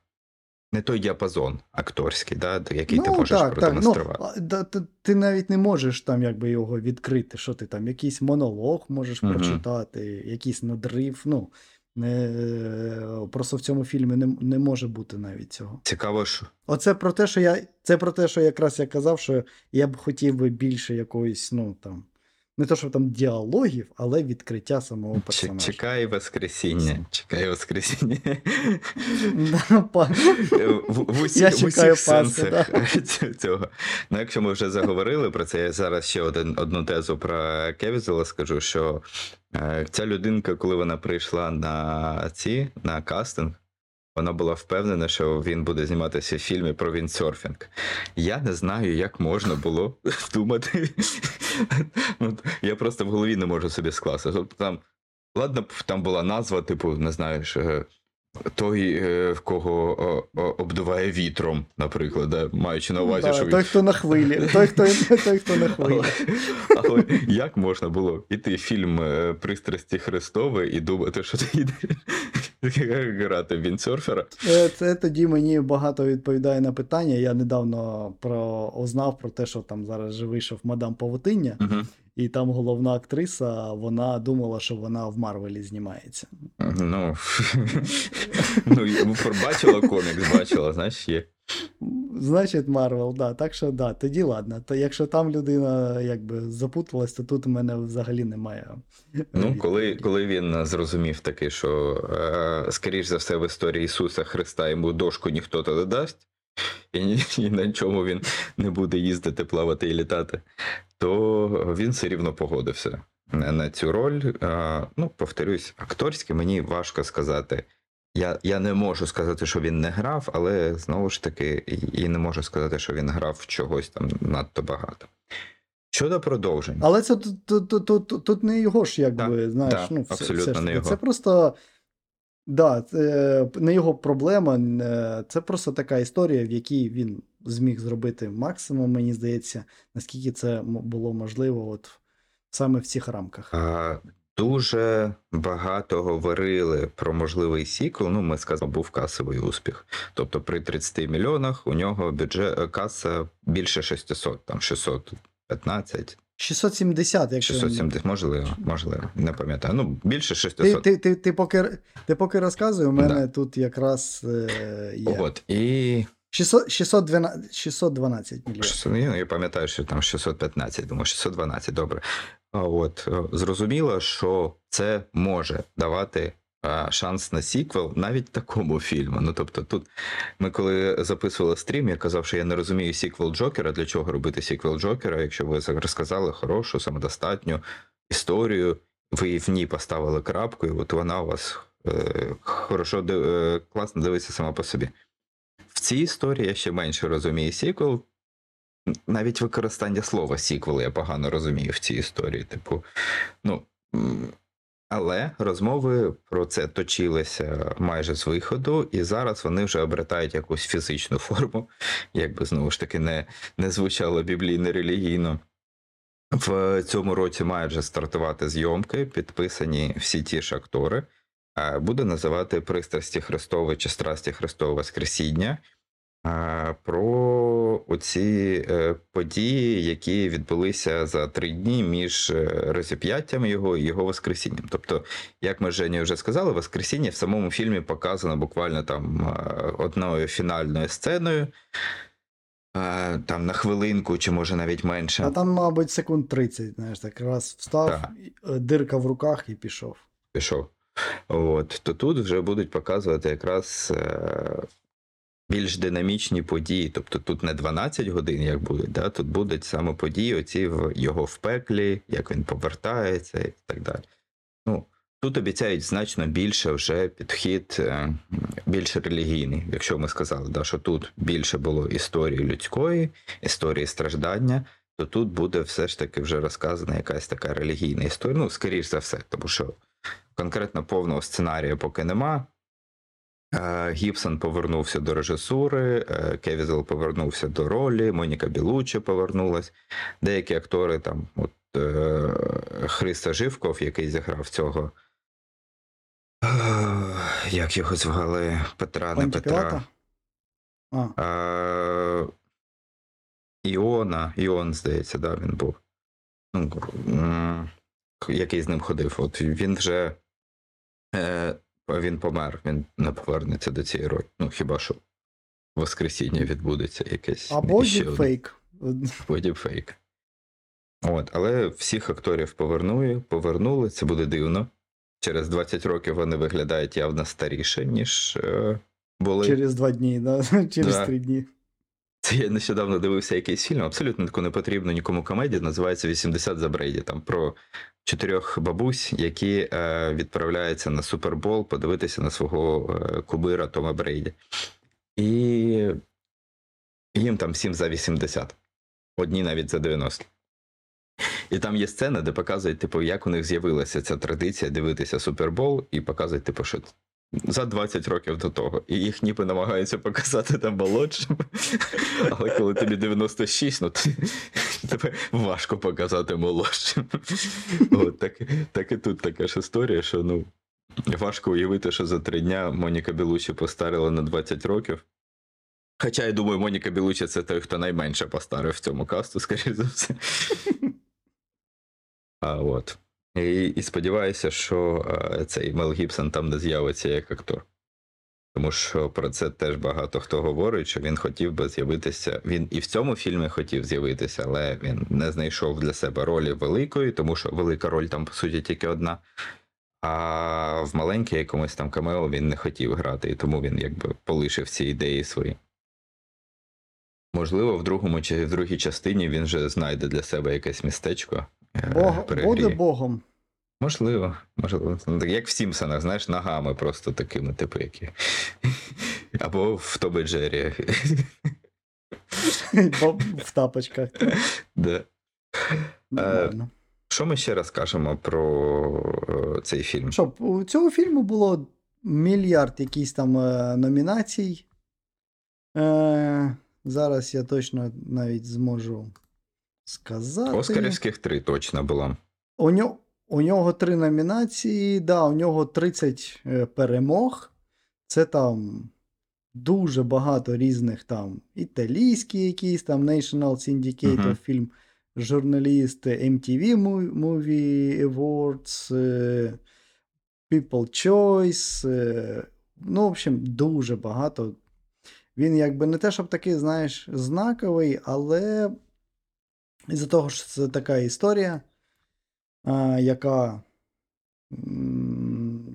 Не той діапазон акторський, да, який ти можеш продемонструвати. Ну, ти, ти навіть не можеш там якби його відкрити, що ти там, якийсь монолог можеш Мгм. прочитати, якийсь надрив. Ну, не, просто в цьому фільмі не, не може бути навіть цього. Цікаво, що Оце про те, що я. Це про те, що якраз я казав, що я б хотів би більше якоїсь, ну там. Не то, що там діалогів, але відкриття самого персонажа. чекай Воскресіння. Чекай Воскресіння. В, в, усіх сенсах цього. Ну, якщо ми вже заговорили про це, я зараз ще один, одну тезу про Кевізела скажу, що е, ця людинка, коли вона прийшла на ці, на кастинг, вона була впевнена, що він буде зніматися в фільмі про віндсерфінг. Я не знаю, як можна було (laughs) думати. Я просто в голові не можу собі скласти. Тобто там, ладно, там була назва, типу, не знаю, що той, е, в кого обдуває вітром, наприклад, да? маючи на увазі, Да, що він. той, хто на хвилі, той, хто, той, хто на хвилі. Але, але як можна було іти в фільм е, Пристрасті Христове і думати, що ти йдеш (laughs) грати в віндсерфера. Е, Це тоді мені багато відповідає на питання. Я недавно про узнав про те, що там зараз же вийшов мадам Павутиння, Угу. і там головна актриса, вона думала, що вона в Марвелі знімається. Ну, (laughs) ну, бачила комікс, бачила, знаєш, є. Значить, Марвел, да. Так що да, тоді ладно. То якщо там людина якби запуталась, то тут у мене взагалі немає. Ну, коли, коли він зрозумів таки, що е, скоріш за все в історії Ісуса Христа йому дошку ніхто то не дасть, і, і на чому він не буде їздити, плавати і літати, то він все рівно погодився на, цю роль. Е, ну, повторюсь, акторськи мені важко сказати. Я, я не можу сказати, що він не грав, але знову ж таки, і, не можу сказати, що він грав чогось там надто багато. Щодо продовжень. Але це тут, тут, тут, тут, не його ж, якби, Да, знаєш, да, ну, все, абсолютно все ж не його. Це просто. Да, це не його проблема. Це просто така історія, в якій він зміг зробити максимум, мені здається, наскільки це було можливо, от саме в цих рамках. А, Дуже багато говорили про можливий сіквел. Ну, ми сказали, був касовий успіх. Тобто при 30 мільйонах у нього бюджет е, каса більше 600, там 615, 670, якщо. 670, можливо, можливо, не пам'ятаю. Ну, більше Ти, 600. ти, ти, ти, поки, ти поки розказуй, у мене Да. тут якраз е, є. От, і 600, 612, 612 мільйонів. ну, я пам'ятаю, що там 615, думаю, 612, добре. От е, зрозуміло, що це може давати е, шанс на сіквел навіть такому фільму. Ну тобто, тут ми коли записували стрім, я казав, що я не розумію сіквел Джокера. Для чого робити сіквел Джокера, якщо ви розказали хорошу, самодостатню історію, ви в ній поставили крапку, і от вона у вас е, хорошо е, класно дивиться сама по собі. В цій історії я ще менше розумію сіквел. Навіть використання слова сіквел я погано розумію в цій історії. Типу, ну. Але розмови про це точилися майже з виходу, і зараз вони вже обретають якусь фізичну форму, якби знову ж таки не, не звучало біблійно релігійно. В цьому році мають вже стартувати зйомки, підписані всі ті ж актори. Е, Буде називати пристрасті Христове чи страсті Христове Воскресіння. Про оці е, події, які відбулися за три дні між е, розіп'яттям його і його Воскресінням. Тобто, як ми з Женєю вже сказали, Воскресіння в самому фільмі показано буквально там е, одною фінальною сценою, там на хвилинку, чи може навіть менше. А там, мабуть, секунд 30, знаєш, так раз встав, Так. дирка в руках і пішов. пішов. От, то тут вже будуть показувати якраз більш динамічні події. Тобто тут не 12 годин, як будуть, да? тут будуть саме події, оці в його в пеклі, як він повертається і так далі. Ну, тут обіцяють значно більше вже підхід е, більш релігійний. Якщо ми сказали, да, що тут більше було історії людської, історії страждання, то тут буде все ж таки вже розказана якась така релігійна історія. Ну, скоріш за все, тому що конкретно повного сценарія поки нема. Е, Гібсон повернувся до режисури, е, Кевізел повернувся до ролі, Моніка Білуччі повернулась. Деякі актори, там, от е, Христа Живков, який зіграв цього. Як його звали? Петра, не Петра. А, Іона, Іон, здається, да, він був. Ну, який з ним ходив. От він вже е, він помер, він не повернеться до цієї ролі. Ну, хіба що Воскресіння відбудеться якесь. або діпфейк. Або діпфейк. От, але всіх акторів повернули, повернули, це буде дивно. Через 20 років вони виглядають явно старіше, ніж е, були. Через два дні, да? (laughs) через Да. три дні. Це я нещодавно дивився якийсь фільм, абсолютно таку не потрібну нікому комедію. Називається 80 за Брейді. Там про чотирьох бабусь, які е, відправляються на Супербол подивитися на свого е, кубира Тома Брейді. І їм там 7 за 80. Одні навіть за 90. І там є сцена, де показують, типу, як у них з'явилася ця традиція дивитися Супербол, і показують, типу, що за 20 років до того. І їх ніби намагаються показати там молодшим. Але коли тобі 96, ну ти, тебе важко показати молодшим. От, так, так і тут така ж історія, що ну, Важко уявити, що за три дня Моніка Білучі постарила на 20 років. Хоча я думаю, Моніка Білучі це той, хто найменше постарив в цьому касту, скоріше за все. А от. І, і сподіваюся, що е, цей Мел Гібсон там не з'явиться як актор. Тому що про це теж багато хто говорить, що він хотів би з'явитися. Він і в цьому фільмі хотів з'явитися, але він не знайшов для себе ролі великої, тому що велика роль там, по суті, тільки одна. А в маленькій якомусь там камео він не хотів грати, і тому він якби полишив ці ідеї свої. Можливо, в другому чи в другій частині він вже знайде для себе якесь містечко. Е, Бог, буде Богом. Можливо, можливо. Ну, Як в Сімпсонах, знаєш, ногами просто такими, типу, які. (laughs) Або в Тобі Джері. (laughs) В тапочках. Да. Нормально. Що ми ще розкажемо про е, цей фільм? Що, у цього фільму було мільярд якісь там е, номінацій. Е, зараз я точно навіть зможу сказати. Оскарівських три точно було. У нього, у нього три номінації, да, у нього 30 е, перемог. Це там дуже багато різних там італійські якісь там National Syndicate of Film, журналісти, MTV Movie Awards, е, People Choice. е, Ну, в общем, дуже багато. Він якби не те, щоб такий, знаєш, знаковий, але із-за того, що це така історія, яка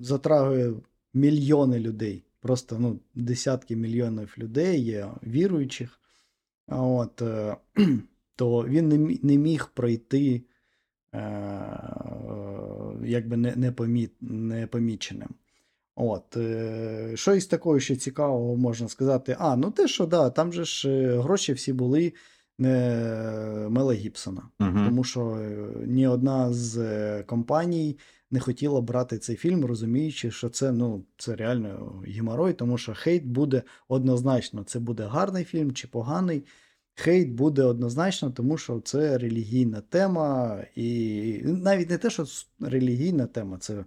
затрагує мільйони людей. Просто ну, десятки мільйонів людей є віруючих. От, е, (clears throat) то він не, міг пройти е, якби непоміченим. От, е, що із такого ще цікавого можна сказати? А, ну те, що да, там же ж гроші всі були Мела Гібсона. Угу. Тому що е, ні одна з е, компаній не хотіла брати цей фільм, розуміючи, що це, ну, це реально геморой, тому що hate буде однозначно, це буде гарний фільм чи поганий. Hate буде однозначно, тому що це релігійна тема, і навіть не те, що релігійна тема, це,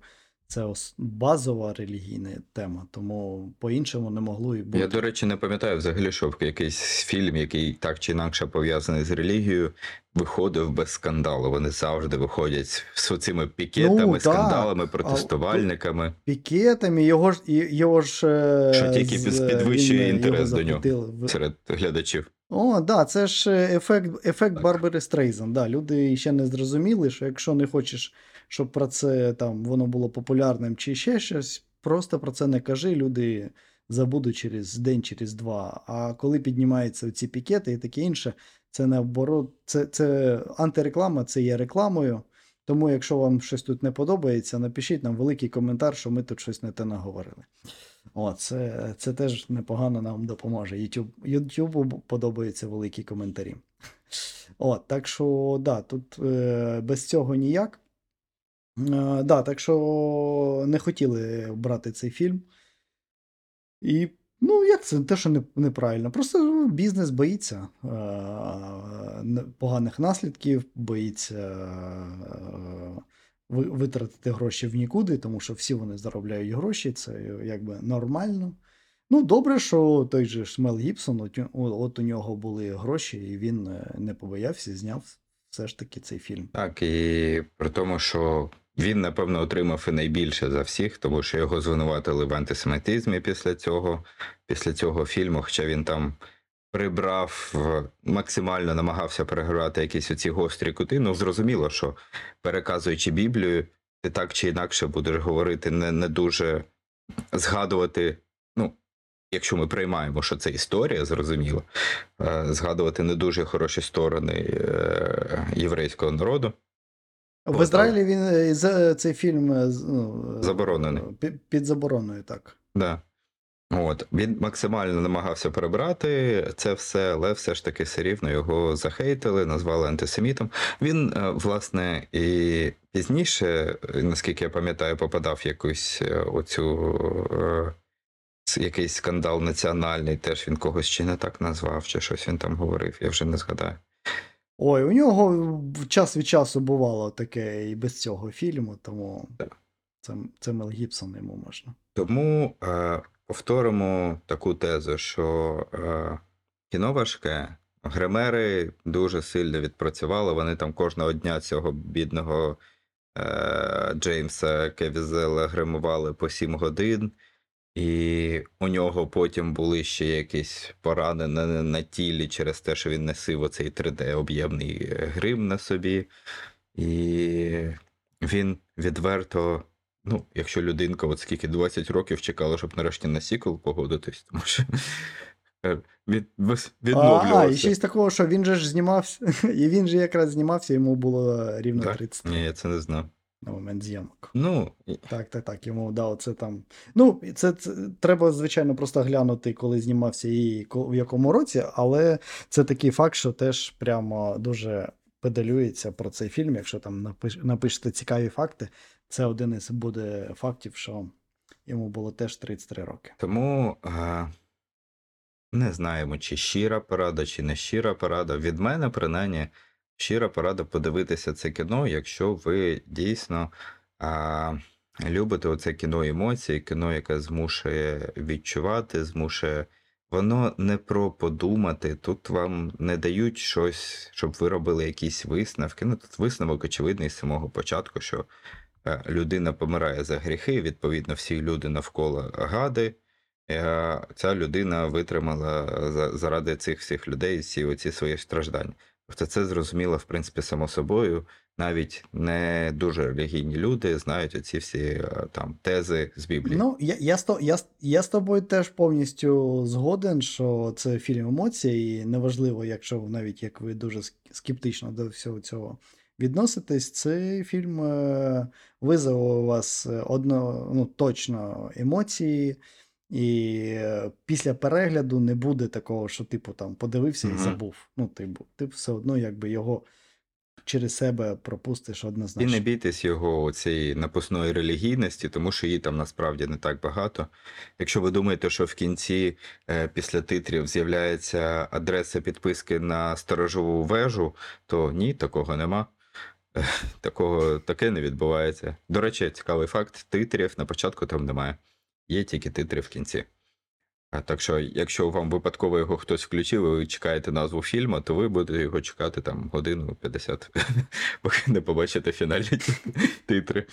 це базова релігійна тема, тому по-іншому не могло і бути. Я, до речі, не пам'ятаю взагалі, щоб якийсь фільм, який так чи інакше пов'язаний з релігією, виходив без скандалу. Вони завжди виходять з цими пікетами, Ну, скандалами, протестувальниками. Пікетами, його ж, його ж е, Що тільки з- підвищує він, інтерес до нього. серед глядачів. О, да, це ж е, ефект, ефект Так. Барбари Стрейзен. Да, люди ще не зрозуміли, що якщо не хочеш, щоб про це там воно було популярним чи ще щось, просто про це не кажи, люди забудуть через день, через два. А коли піднімаються ці пікети і таке інше, це наоборот, це, це антиреклама, це є рекламою. Тому, якщо вам щось тут не подобається, напишіть нам великий коментар, що ми тут щось не те наговорили. О, це, це теж непогано нам допоможе. YouTube, YouTube подобаються великі коментарі. От, так що, да, тут е, без цього ніяк. Е, да, так що не хотіли брати цей фільм. І, ну, як це те, що не, неправильно. Просто бізнес боїться е, поганих наслідків, боїться е, витратити гроші в нікуди, тому що всі вони заробляють гроші, це якби нормально. Ну, добре, що той же ж Мел Гібсон, от, от у нього були гроші, і він е, не побоявся, зняв все ж таки цей фільм. Так, і при тому, що він, напевно, отримав і найбільше за всіх, тому що його звинуватили в антисемітизмі після цього, після цього фільму, хоча він там прибрав, е, максимально намагався переграти якісь оці гострі кути. Ну, зрозуміло, що переказуючи Біблію, ти так чи інакше будеш говорити не, не дуже згадувати. Ну, якщо ми приймаємо, що це історія, зрозуміло, е, згадувати не дуже хороші сторони е, єврейського народу. В Ізраїлі він е, за- цей фільм е, ну, е, Заборонений. під, забороною, так. Да. От. Він максимально намагався прибрати це все, але все ж таки все рівно його захейтили, назвали антисемітом. Він, е, власне, і пізніше, е, наскільки я пам'ятаю, попадав в якусь е, оцю. е, Якийсь скандал національний, теж він когось чи не так назвав, чи щось він там говорив, я вже не згадаю. Ой, у нього час від часу бувало таке і без цього фільму, тому Так. Це, це Мел Гібсон йому можна. Тому е, повторимо таку тезу, що е, кіно важке. Гримери дуже сильно відпрацювали. Вони там кожного дня цього бідного е, Джеймса Кевізела гримували по 7 годин, і у нього потім були ще якісь порани на, на тілі через те, що він носив оцей 3D-об'ємний грим на собі. І він відверто Ну, якщо людинка, от скільки 20 років чекала, щоб нарешті на сіквел погодитись, тому що е, від, вис- А, і відновлювався. ще й з такого, що він же ж знімався, (laughs) і він же якраз знімався, йому було рівно Да? 30 Ні, я це не знав. На момент зйомок. Ну, Так, так, так, йому дав це там. Ну, це, це треба, звичайно, просто глянути, коли знімався і в якому році, але це такий факт, що теж прямо дуже педалюється про цей фільм. Якщо там напиш, напишете цікаві факти, це один із буде фактів, що йому було теж 33 роки. тому е, не знаємо, чи щира порада, чи не щира порада. Від мене, принаймні, щира порада подивитися це кіно, якщо ви дійсно е, любите оце кіно емоцій, кіно, яке змушує відчувати, змушує. Воно не про подумати. Тут вам не дають щось, щоб ви робили якісь висновки. Ну, тут висновок очевидний з самого початку, що е, людина помирає за гріхи, відповідно, всі люди навколо гади. Е, Ця людина витримала за- заради цих всіх людей всі оці свої страждання. Тобто це зрозуміло, в принципі, само собою. Навіть не дуже релігійні люди знають оці всі е, там тези з Біблії. Ну, я, я, я, я з тобою теж повністю згоден, що це фільм емоцій, і неважливо, якщо навіть як ви дуже ск- скептично до всього цього відноситесь, цей фільм е, визове у вас е, одно, ну, точно емоції, і е, після перегляду не буде такого, що типу там подивився і забув. Ну, типу, ти все одно якби його через себе пропустиш І однозначно. не бійтесь його цієї напускної релігійності, тому що її там насправді не так багато. Якщо ви думаєте, що в кінці е, після титрів з'являється адреса підписки на сторожову вежу, то ні, такого нема. Такого таке не відбувається. До речі, цікавий факт: титрів на початку там немає. Є тільки титри в кінці. А так що, якщо вам випадково його хтось включив, і ви чекаєте назву фільму, то ви будете його чекати там годину 50, (laughs) поки не побачите фінальні титри.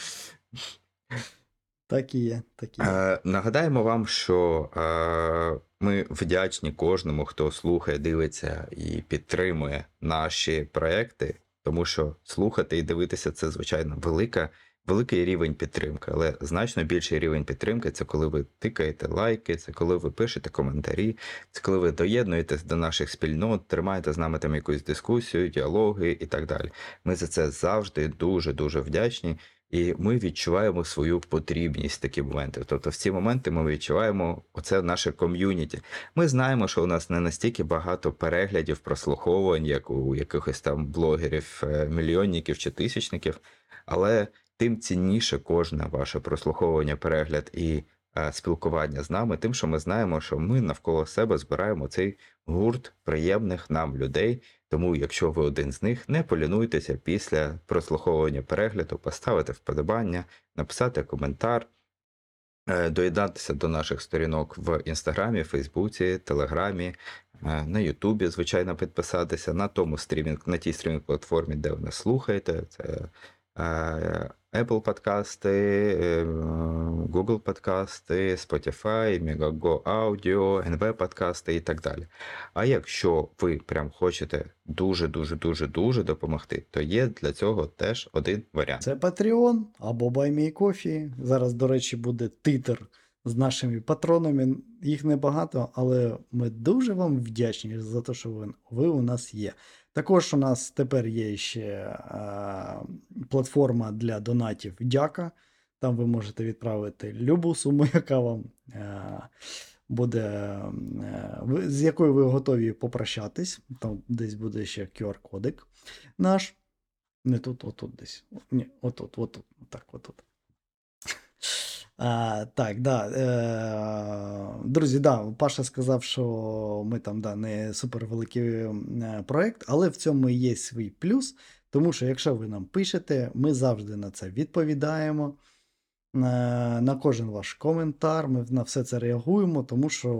Так і є. Так і є. Е, нагадаємо вам, що е, ми вдячні кожному, хто слухає, дивиться і підтримує наші проекти, тому що слухати і дивитися це, звичайно, велика, великий рівень підтримки, але значно більший рівень підтримки це коли ви тикаєте лайки, це коли ви пишете коментарі, це коли ви доєднуєтесь до наших спільнот, тримаєте з нами там якусь дискусію, діалоги і так далі. Ми за це завжди дуже дуже вдячні. І ми відчуваємо свою потрібність в такі моменти. Тобто, в ці моменти ми відчуваємо оце наше ком'юніті. Ми знаємо, що у нас не настільки багато переглядів, прослуховувань, як у якихось там блогерів, е, мільйонників чи тисячників, але тим цінніше кожне ваше прослуховування, перегляд і е, спілкування з нами, тим, що ми знаємо, що ми навколо себе збираємо цей гурт приємних нам людей. Тому, якщо ви один з них, не полінуйтеся після прослуховування перегляду, поставити вподобання, написати коментар, е, доєднатися до наших сторінок в Інстаграмі, Фейсбуці, Телеграмі, е, на Ютубі, звичайно, підписатися на тому стрімінг, на тій стрімінг платформі, де ви нас слухаєте. Це Apple подкасти, е, Google подкасти, Spotify, Megago Audio, NV подкасти і так далі. А якщо ви прям хочете дуже, дуже, дуже, допомогти, то є для цього теж один варіант. Це Patreon або Buy Me Coffee. Зараз, до речі, буде титр з нашими патронами. Їх небагато, але ми дуже вам вдячні за те, що ви, ви у нас є. Також у нас тепер є ще е, платформа для донатів Дяка. Там ви можете відправити любу суму, (laughs) яка вам е, буде, е, з якою ви готові попрощатись. Там десь буде ще QR-кодик наш. Не тут, отут десь. Ні, отут, отут, так, отут. Так, да. Е, друзі, да, Паша сказав, що ми там да, не супервеликий е, проект, але в цьому є свій плюс, тому що якщо ви нам пишете, ми завжди на це відповідаємо. на кожен ваш коментар. Ми на все це реагуємо, тому що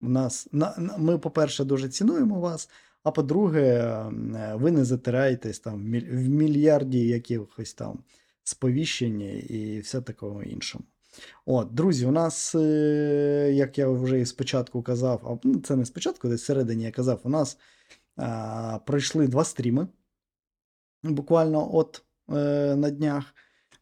у нас, на, на- ми, по-перше, дуже цінуємо вас, а по-друге, е, ви не затираєтесь там в мільярді якихось там сповіщень і все такого іншого. От, друзі, у нас, е, як я вже і спочатку казав, а ну, це не спочатку, десь всередині я казав, у нас а, пройшли два стріми. Буквально от е, на днях.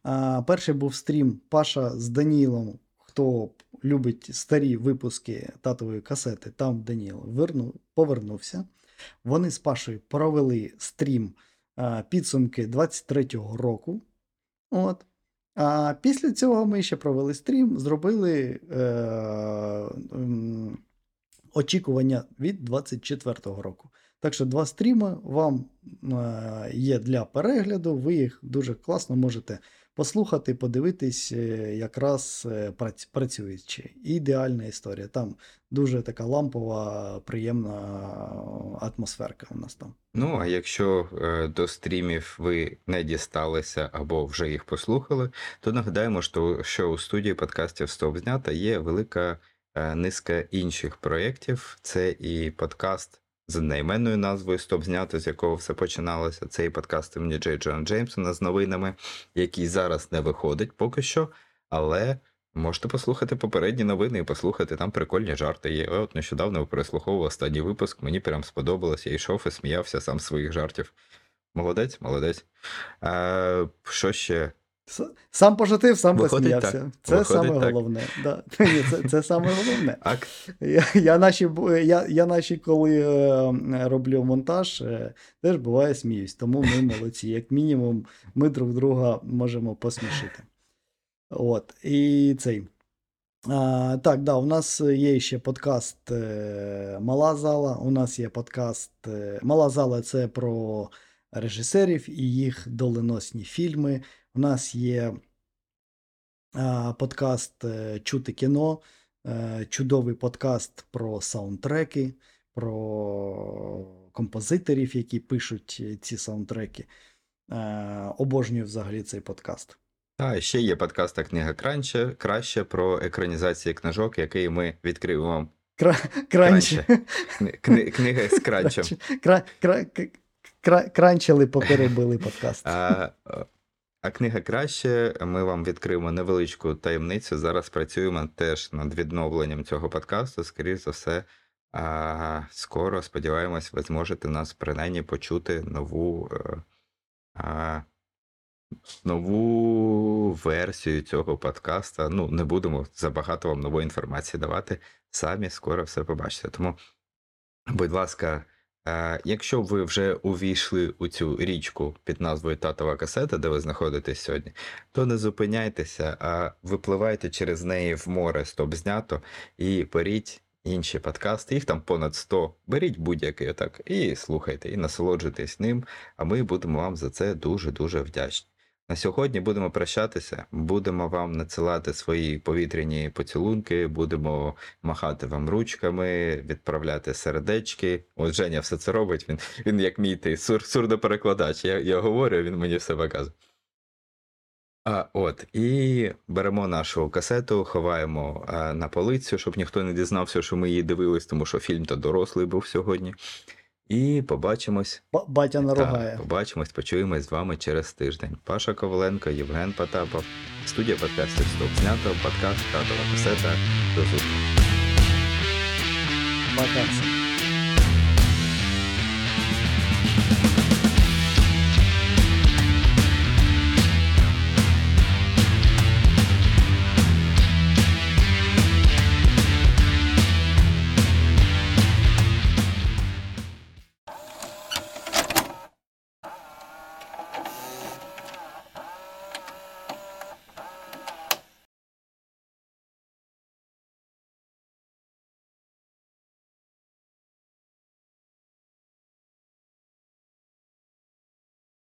А, перший був стрім Паша з Данілом. Хто любить старі випуски татової касети, там Даніл верну, повернувся. Вони з Пашою провели стрім а, підсумки 23-го року. От. А після цього ми ще провели стрім, зробили е, е, очікування від 24-го року. Так що два стріми вам е, є для перегляду, ви їх дуже класно можете послухати, подивитись, е, якраз е, працюючи. Ідеальна історія. Там дуже така лампова, приємна атмосферка у нас там. Ну, а якщо е, до стрімів ви не дісталися або вже їх послухали, то нагадаємо, що, у студії подкастів Стоп знята є велика е, низка інших проєктів. Це і подкаст з одноіменною назвою Стоп знято, з якого все починалося. Це і подкаст імені Джей Джона Джеймсона з новинами, який зараз не виходить поки що, але. Можете послухати попередні новини і послухати там прикольні жарти. Є. От нещодавно переслуховував останній випуск, мені прям сподобалось. Я йшов і сміявся сам своїх жартів. Молодець, молодець. А, що ще? Сам пошутив, сам Виходить посміявся. так. Це Виходить саме так. головне. Да. (laughs) Ні, це, це саме головне. Я, я, наші, я, я наші, коли е, роблю монтаж, е, теж буває сміюсь. Тому ми молодці. Як мінімум, ми друг друга можемо посмішити. От. І цей. А, так, да, у нас є ще подкаст е, Мала зала. У нас є подкаст Мала зала це про режисерів і їх доленосні фільми. У нас є подкаст е, Чути кіно, е, чудовий подкаст про саундтреки, про композиторів, які пишуть е, ці саундтреки. Обожнюю взагалі цей подкаст. А ще є подкаст книга краще, краще про екранізації книжок, який ми відкриємо вам. Кра- Кранчі. Кни- кни- Книга з (laughs) кранчем. Кра- кра- к- кра- Кранчили, поки робили (laughs) подкаст. А, а книга краще. Ми вам відкриємо невеличку таємницю. Зараз працюємо теж над відновленням цього подкасту. Скоріше за все, а, скоро сподіваємось, ви зможете нас принаймні почути нову. е, А, Нову версію цього подкаста. Ну, не будемо забагато вам нової інформації давати. Самі скоро все побачите. Тому, будь ласка, Якщо ви вже увійшли у цю річку під назвою Татова касета, де ви знаходитесь сьогодні, то не зупиняйтеся, а випливайте через неї в море стоп знято і беріть інші подкасти. Їх там понад 100. Беріть будь-який отак і слухайте, і насолоджуйтесь ним. А ми будемо вам за це дуже-дуже вдячні. На сьогодні будемо прощатися, будемо вам надсилати свої повітряні поцілунки, будемо махати вам ручками, відправляти сердечки. От Женя все це робить. Він, він як мій ти сур, сурдоперекладач. Я, я говорю, він мені все показує. А, от, і беремо нашу касету, ховаємо а, на полицю, щоб ніхто не дізнався, що ми її дивились, тому що фільм то дорослий був сьогодні. І побачимось. Батя Батя Так, побачимось, почуємось з вами через тиждень. Паша Коваленко, Євген Потапов, студія подкастів Стоп знято, подкаст Татова касета. До зустрічі. Пока.